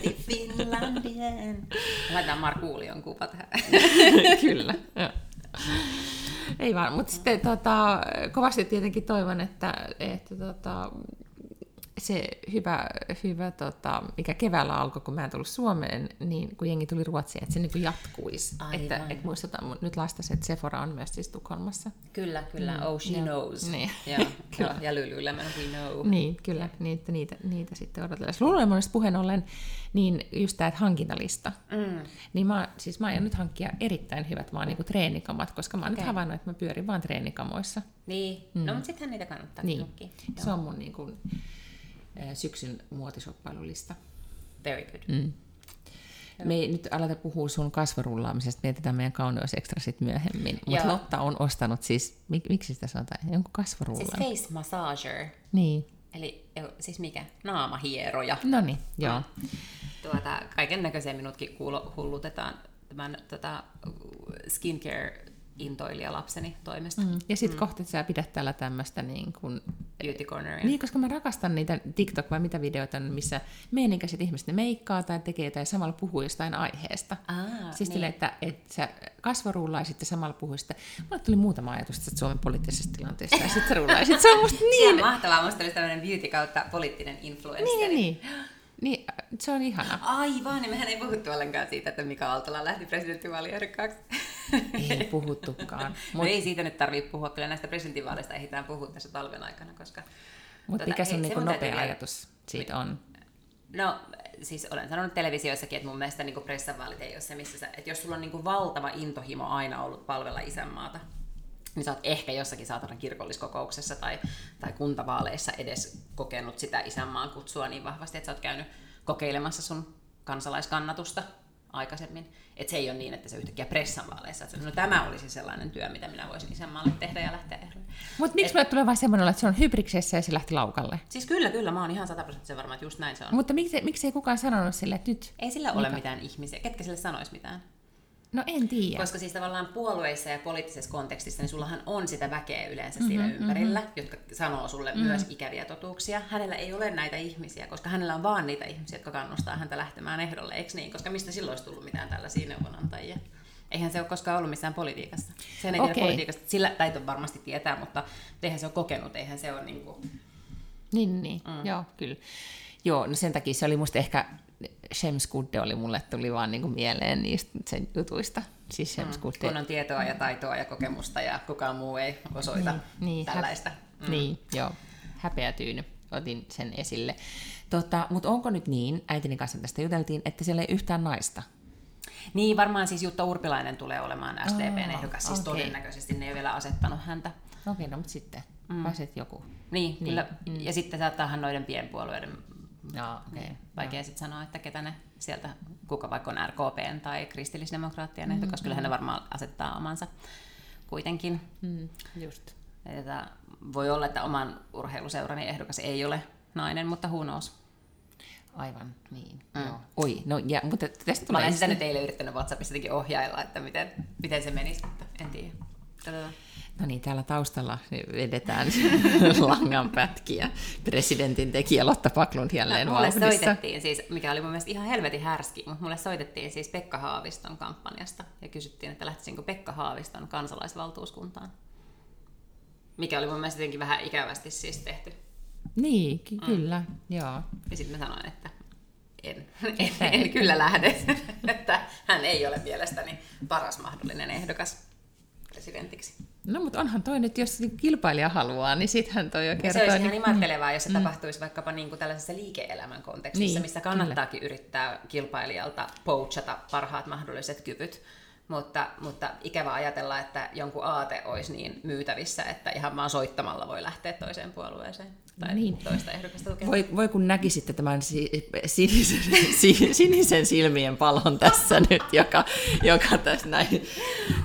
till Finlandien. Laitetaan Markuulion kuva tähän. Kyllä, ja. Ei vaan, mutta sitten tota, kovasti tietenkin toivon, että, että tota, se hyvä, hyvä tota, mikä keväällä alkoi, kun mä en tullut Suomeen, niin kun jengi tuli Ruotsiin, että se niin jatkuisi. Aivan. Että, että muistutan nyt lastasi, että Sephora on myös siis Tukholmassa. Kyllä, kyllä. Mm, oh, she joo. knows. Niin. Joo, joo, ja Lululemon we know. Niin, kyllä, niitä, niitä, niitä sitten odotellaan. Lululemonista puheen ollen, niin just tämä, että hankintalista. Mm. Niin mä, siis mä aion nyt hankkia erittäin hyvät vaan niinku treenikamat, koska mä oon okay. nyt havainnut, että mä pyörin vaan treenikamoissa. Niin, mm. no mutta sittenhän niitä kannattaa Niin. Se on mun niinku, äh, syksyn muotisoppailulista. Very good. Mm. Me ei nyt aleta puhua sun kasvorullaamisesta, mietitään meidän kauneusekstra sit myöhemmin. Mutta. Lotta on ostanut siis, mik, miksi sitä sanotaan, jonkun kasvorullan. Siis face massager. Niin, Eli jo, siis mikä? Naamahieroja. no niin, joo. Tuota, kaiken näköiseen minutkin kuulo, hullutetaan tämän tota, skincare-intoilija lapseni toimesta. Mm. Ja sitten mm. kohta sä pidät täällä tämmöistä niin kuin... Beauty Corneria. Niin, koska mä rakastan niitä TikTok vai mitä videoita on, missä meidänikäiset ihmiset ne meikkaa tai tekee tai samalla puhuu jostain aiheesta. Aa, siis niin. niin. että, että sä kasvorullaa ja samalla puhuista. Mulle tuli muutama ajatus tästä Suomen poliittisesta tilanteesta ja sitten sä rullaisit. Se on musta Niin. niin... mahtavaa, musta olisi tämmöinen beauty kautta poliittinen influensseri. Niin, niin, niin. Niin, se on ihana. Aivan, niin mehän ei puhuttu ollenkaan siitä, että Mika Aaltola lähti presidenttivaaliehdokkaaksi. Ei puhuttukaan. Mut... Mut- ei siitä nyt tarvitse puhua, kyllä näistä presidentinvaaleista ehditään puhua tässä talven aikana, koska... Mutta Tota, mikä sun niinku nopea vielä- ajatus siitä on? No, siis olen sanonut televisioissakin, että mun mielestä niin pressanvaalit ei ole se, missä sä, että jos sulla on niin valtava intohimo aina ollut palvella isänmaata, niin sä oot ehkä jossakin saatana kirkolliskokouksessa tai, tai kuntavaaleissa edes kokenut sitä isänmaan kutsua niin vahvasti, että sä oot käynyt kokeilemassa sun kansalaiskannatusta aikaisemmin. Että se ei ole niin, että se yhtäkkiä pressanvaaleissa, että no tämä olisi sellainen työ, mitä minä voisin isänmaalle tehdä ja lähteä ehdolle. Mutta miksi mulle tulee vaan semmoinen, että se on hybriksessä ja se lähti laukalle? Siis kyllä, kyllä, mä oon ihan sataprosenttisen varma, että just näin se on. Mutta miksi, miksi ei kukaan sanonut sille, että nyt? Ei sillä ole mitään ihmisiä. Ketkä sille sanois mitään? No en tiedä. Koska siis tavallaan puolueissa ja poliittisessa kontekstissa, niin sullahan on sitä väkeä yleensä Mhm, mm-hmm, siinä ympärillä, mm-hmm. jotka sanoo sulle mm-hmm. myös ikäviä totuuksia. Hänellä ei ole näitä ihmisiä, koska hänellä on vaan niitä ihmisiä, jotka kannustaa häntä lähtemään ehdolle, eikö niin? Koska mistä silloin olisi tullut mitään tällaisia neuvonantajia? Eihän se ole koskaan ollut missään politiikassa. Sen ei tiedä Okei. politiikasta, sillä tai varmasti tietää, mutta eihän se ole kokenut, eihän se ole niin kuin... Niin, niin. Mm. joo, kyllä. Joo, no sen takia se oli musta ehkä, Shems Kudde oli mulle, tuli vaan niinku mieleen niistä sen jutuista. Siis Shems Kudde. Kun on tietoa ja taitoa ja kokemusta ja kukaan muu ei osoita Niin, niin, tällaista. Mm. Niin, joo. Häpeä tyyny. Otin sen esille. Tota, Mutta onko nyt niin, äitini kanssa tästä juteltiin, että siellä ei yhtään naista? Niin, varmaan siis Jutta Urpilainen tulee olemaan SDPn Aa, ehdokas, siis okei. todennäköisesti ne ei ole vielä asettanut häntä. Okei, okay, no mutta sitten, mm. pääset joku. Niin, Niin, kyllä. Ja sitten saattaahan noiden pienpuolueiden, Joo, okei. niin, vaikea sitten sanoa, että ketä ne sieltä, kuka vaikka on RKPn tai kristillisdemokraattien ehdokas, kyllähän ne varmaan asettaa omansa kuitenkin. Mm, just. Että voi olla, että oman urheiluseurani ehdokas ei ole nainen, mutta who knows. Aivan, niin. Mm. Joo. Oi, no ja, mutta tästä Mä tulee... olen sitä nyt eilen yrittänyt WhatsAppissa jotenkin ohjailla, että miten, miten se menisi, mutta en tiedä. Katsotaan. No niin, täällä taustalla vedetään langan pätkiä. Presidentin tekijä Lotta Paklund jälleen No, mulle vauhdissa. soitettiin siis, mikä oli mun mielestä ihan helvetin härski, mutta mulle soitettiin siis Pekka Haaviston kampanjasta ja kysyttiin, että lähtisinkö Pekka Haaviston kansalaisvaltuuskuntaan. Mikä oli mun mielestä jotenkin vähän ikävästi siis tehty. Niin, ky- kyllä, joo. Ja sitten mä sanoin, että en, en, en kyllä lähde, että hän ei ole mielestäni paras mahdollinen ehdokas presidentiksi. No mutta onhan toi nyt, jos kilpailija haluaa, niin sittenhän toi jo kertoo. se olisi ihan niin- imartelevaa, jos se mm. tapahtuisi vaikkapa niin kuin tällaisessa liike-elämän kontekstissa, Niin, missä kannattaakin yrittää kilpailijalta poachata parhaat mahdolliset kyvyt. Mutta, mutta ikävä ajatella, että jonkun aate olisi niin myytävissä, että ihan vaan soittamalla voi lähteä toiseen puolueeseen tai Niin. toista ehdokasta tukemaan. Voi, voi kun näkisitte tämän si- sinisen, si- sinisen silmien palon tässä nyt, joka, joka tässä, näin,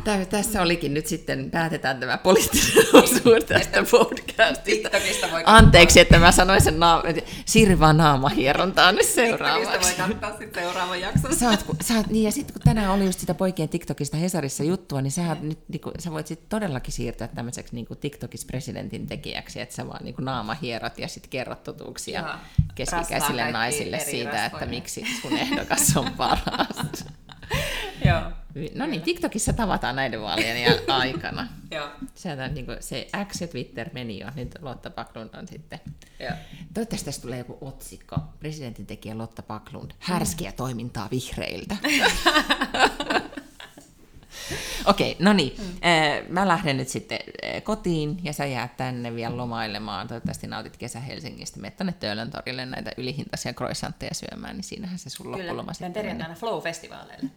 tä- tässä olikin nyt sitten, päätetään tämä poliittinen osuus tästä podcastista. TikTokista voi Anteeksi, että mä sanoin sen naama, Sirva naamahierontaa nyt TikTokista seuraavaksi. voi katsoa sitten seuraavan jakson. Sä oot, kun- sä oot, niin ja sitten kun tänään oli just sitä poikien TikTokista Hesarissa juttua, niin sä, oot nyt, niin kuin, sä voit sit todellakin siirtyä tämmöiseksi niin TikTokissa presidentin tekijäksi, että sä vaan niin naama hierot ja sitten kerrot totuuksia Joo. keskikäisille naisille siitä, että miksi sun ehdokas on paras. Joo. No niin, TikTokissa tavataan näiden vaalien aikana. Joo. Sieltä on niin se X ja Twitter meni jo, nyt Lotta Backlund on sitten. Joo. Toivottavasti tästä tulee joku otsikko. Presidentin tekijä Lotta Backlund. Härskiä toimintaa vihreiltä. Okei, okay, no niin. Mm. Mä lähden nyt sitten kotiin ja sä jäät tänne vielä lomailemaan. Toivottavasti nautit kesä Helsingistä. Menet tänne Töölön torille näitä ylihintaisia croissantteja syömään, niin siinähän se sun loppuloma sitten perjantaina Flow-festivaaleille.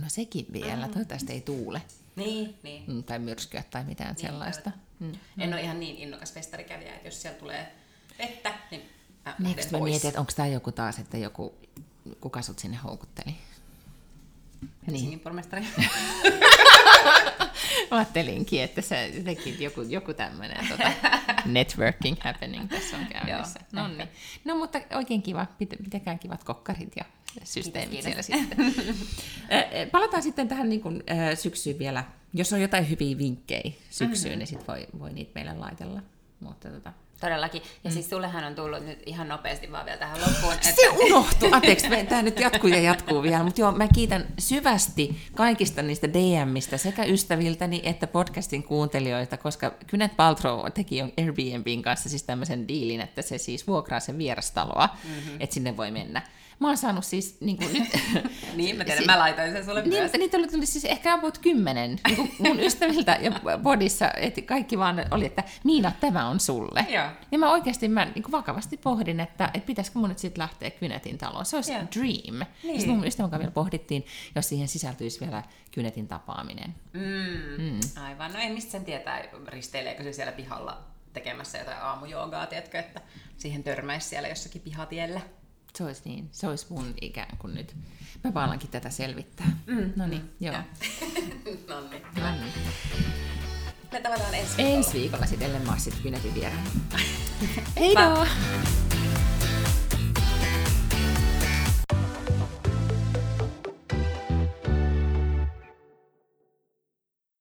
No sekin vielä, mm. toivottavasti ei tuule. Niin, niin. Mm, tai myrskyä tai mitään niin, sellaista. Mm. En ole ihan niin innokas festarikävijä, että jos siellä tulee vettä, niin mä mä mietin, että onko tämä joku taas, että joku, kuka sut sinne houkutteli? Helsingin niin. pormestari. Ajattelinkin, että se teki joku, joku tämmöinen tota, networking happening tässä on käynnissä. no, niin. no mutta oikein kiva, pitäkään kivat kokkarit ja systeemit kiitos, kiitos. siellä sitten. Palataan sitten tähän niin kuin, syksyyn vielä. Jos on jotain hyviä vinkkejä syksyyn, mm-hmm. niin sit voi, voi niitä meille laitella. Mutta tota, Todellakin. Ja mm. siis sullehan on tullut nyt ihan nopeasti vaan vielä tähän loppuun. Että... Se unohtui. Anteeksi, tämä nyt jatkuu ja jatkuu vielä. Mutta joo, mä kiitän syvästi kaikista niistä DMistä sekä ystäviltäni että podcastin kuuntelijoita, koska Kynet Paltrow teki Airbnbin kanssa siis tämmöisen diilin, että se siis vuokraa sen vierastaloa, mm-hmm. että sinne voi mennä. Mä oon saanut siis niin kuin nyt... niin, mä tiedän, si- mä laitoin sen sulle niin, myös. Niitä oli, tuli siis ehkä about kymmenen niin mun ystäviltä ja bodissa, että kaikki vaan oli, että Miina, tämä on sulle. Joo. Ja mä oikeasti mä niin kuin vakavasti pohdin, että, että pitäisikö mun nyt sitten lähteä Kynetin taloon. Se olisi Joo. dream. Niin. Sitten mun ystävän kanssa vielä pohdittiin, jos siihen sisältyisi vielä Kynetin tapaaminen. Mm. Mm. Aivan. No ei mistä sen tietää, risteileekö se siellä pihalla tekemässä jotain aamujoogaa, tiedätkö, että siihen törmäisi siellä jossakin pihatiellä. Se olisi niin. Se olisi mun ikään kuin nyt. Mä vaan tätä selvittää. Mm. No niin, joo. no niin. No niin. Me tavataan ensi viikolla. Ensi viikolla sitten, oon sitten Kynetin vieraan. Heidoo!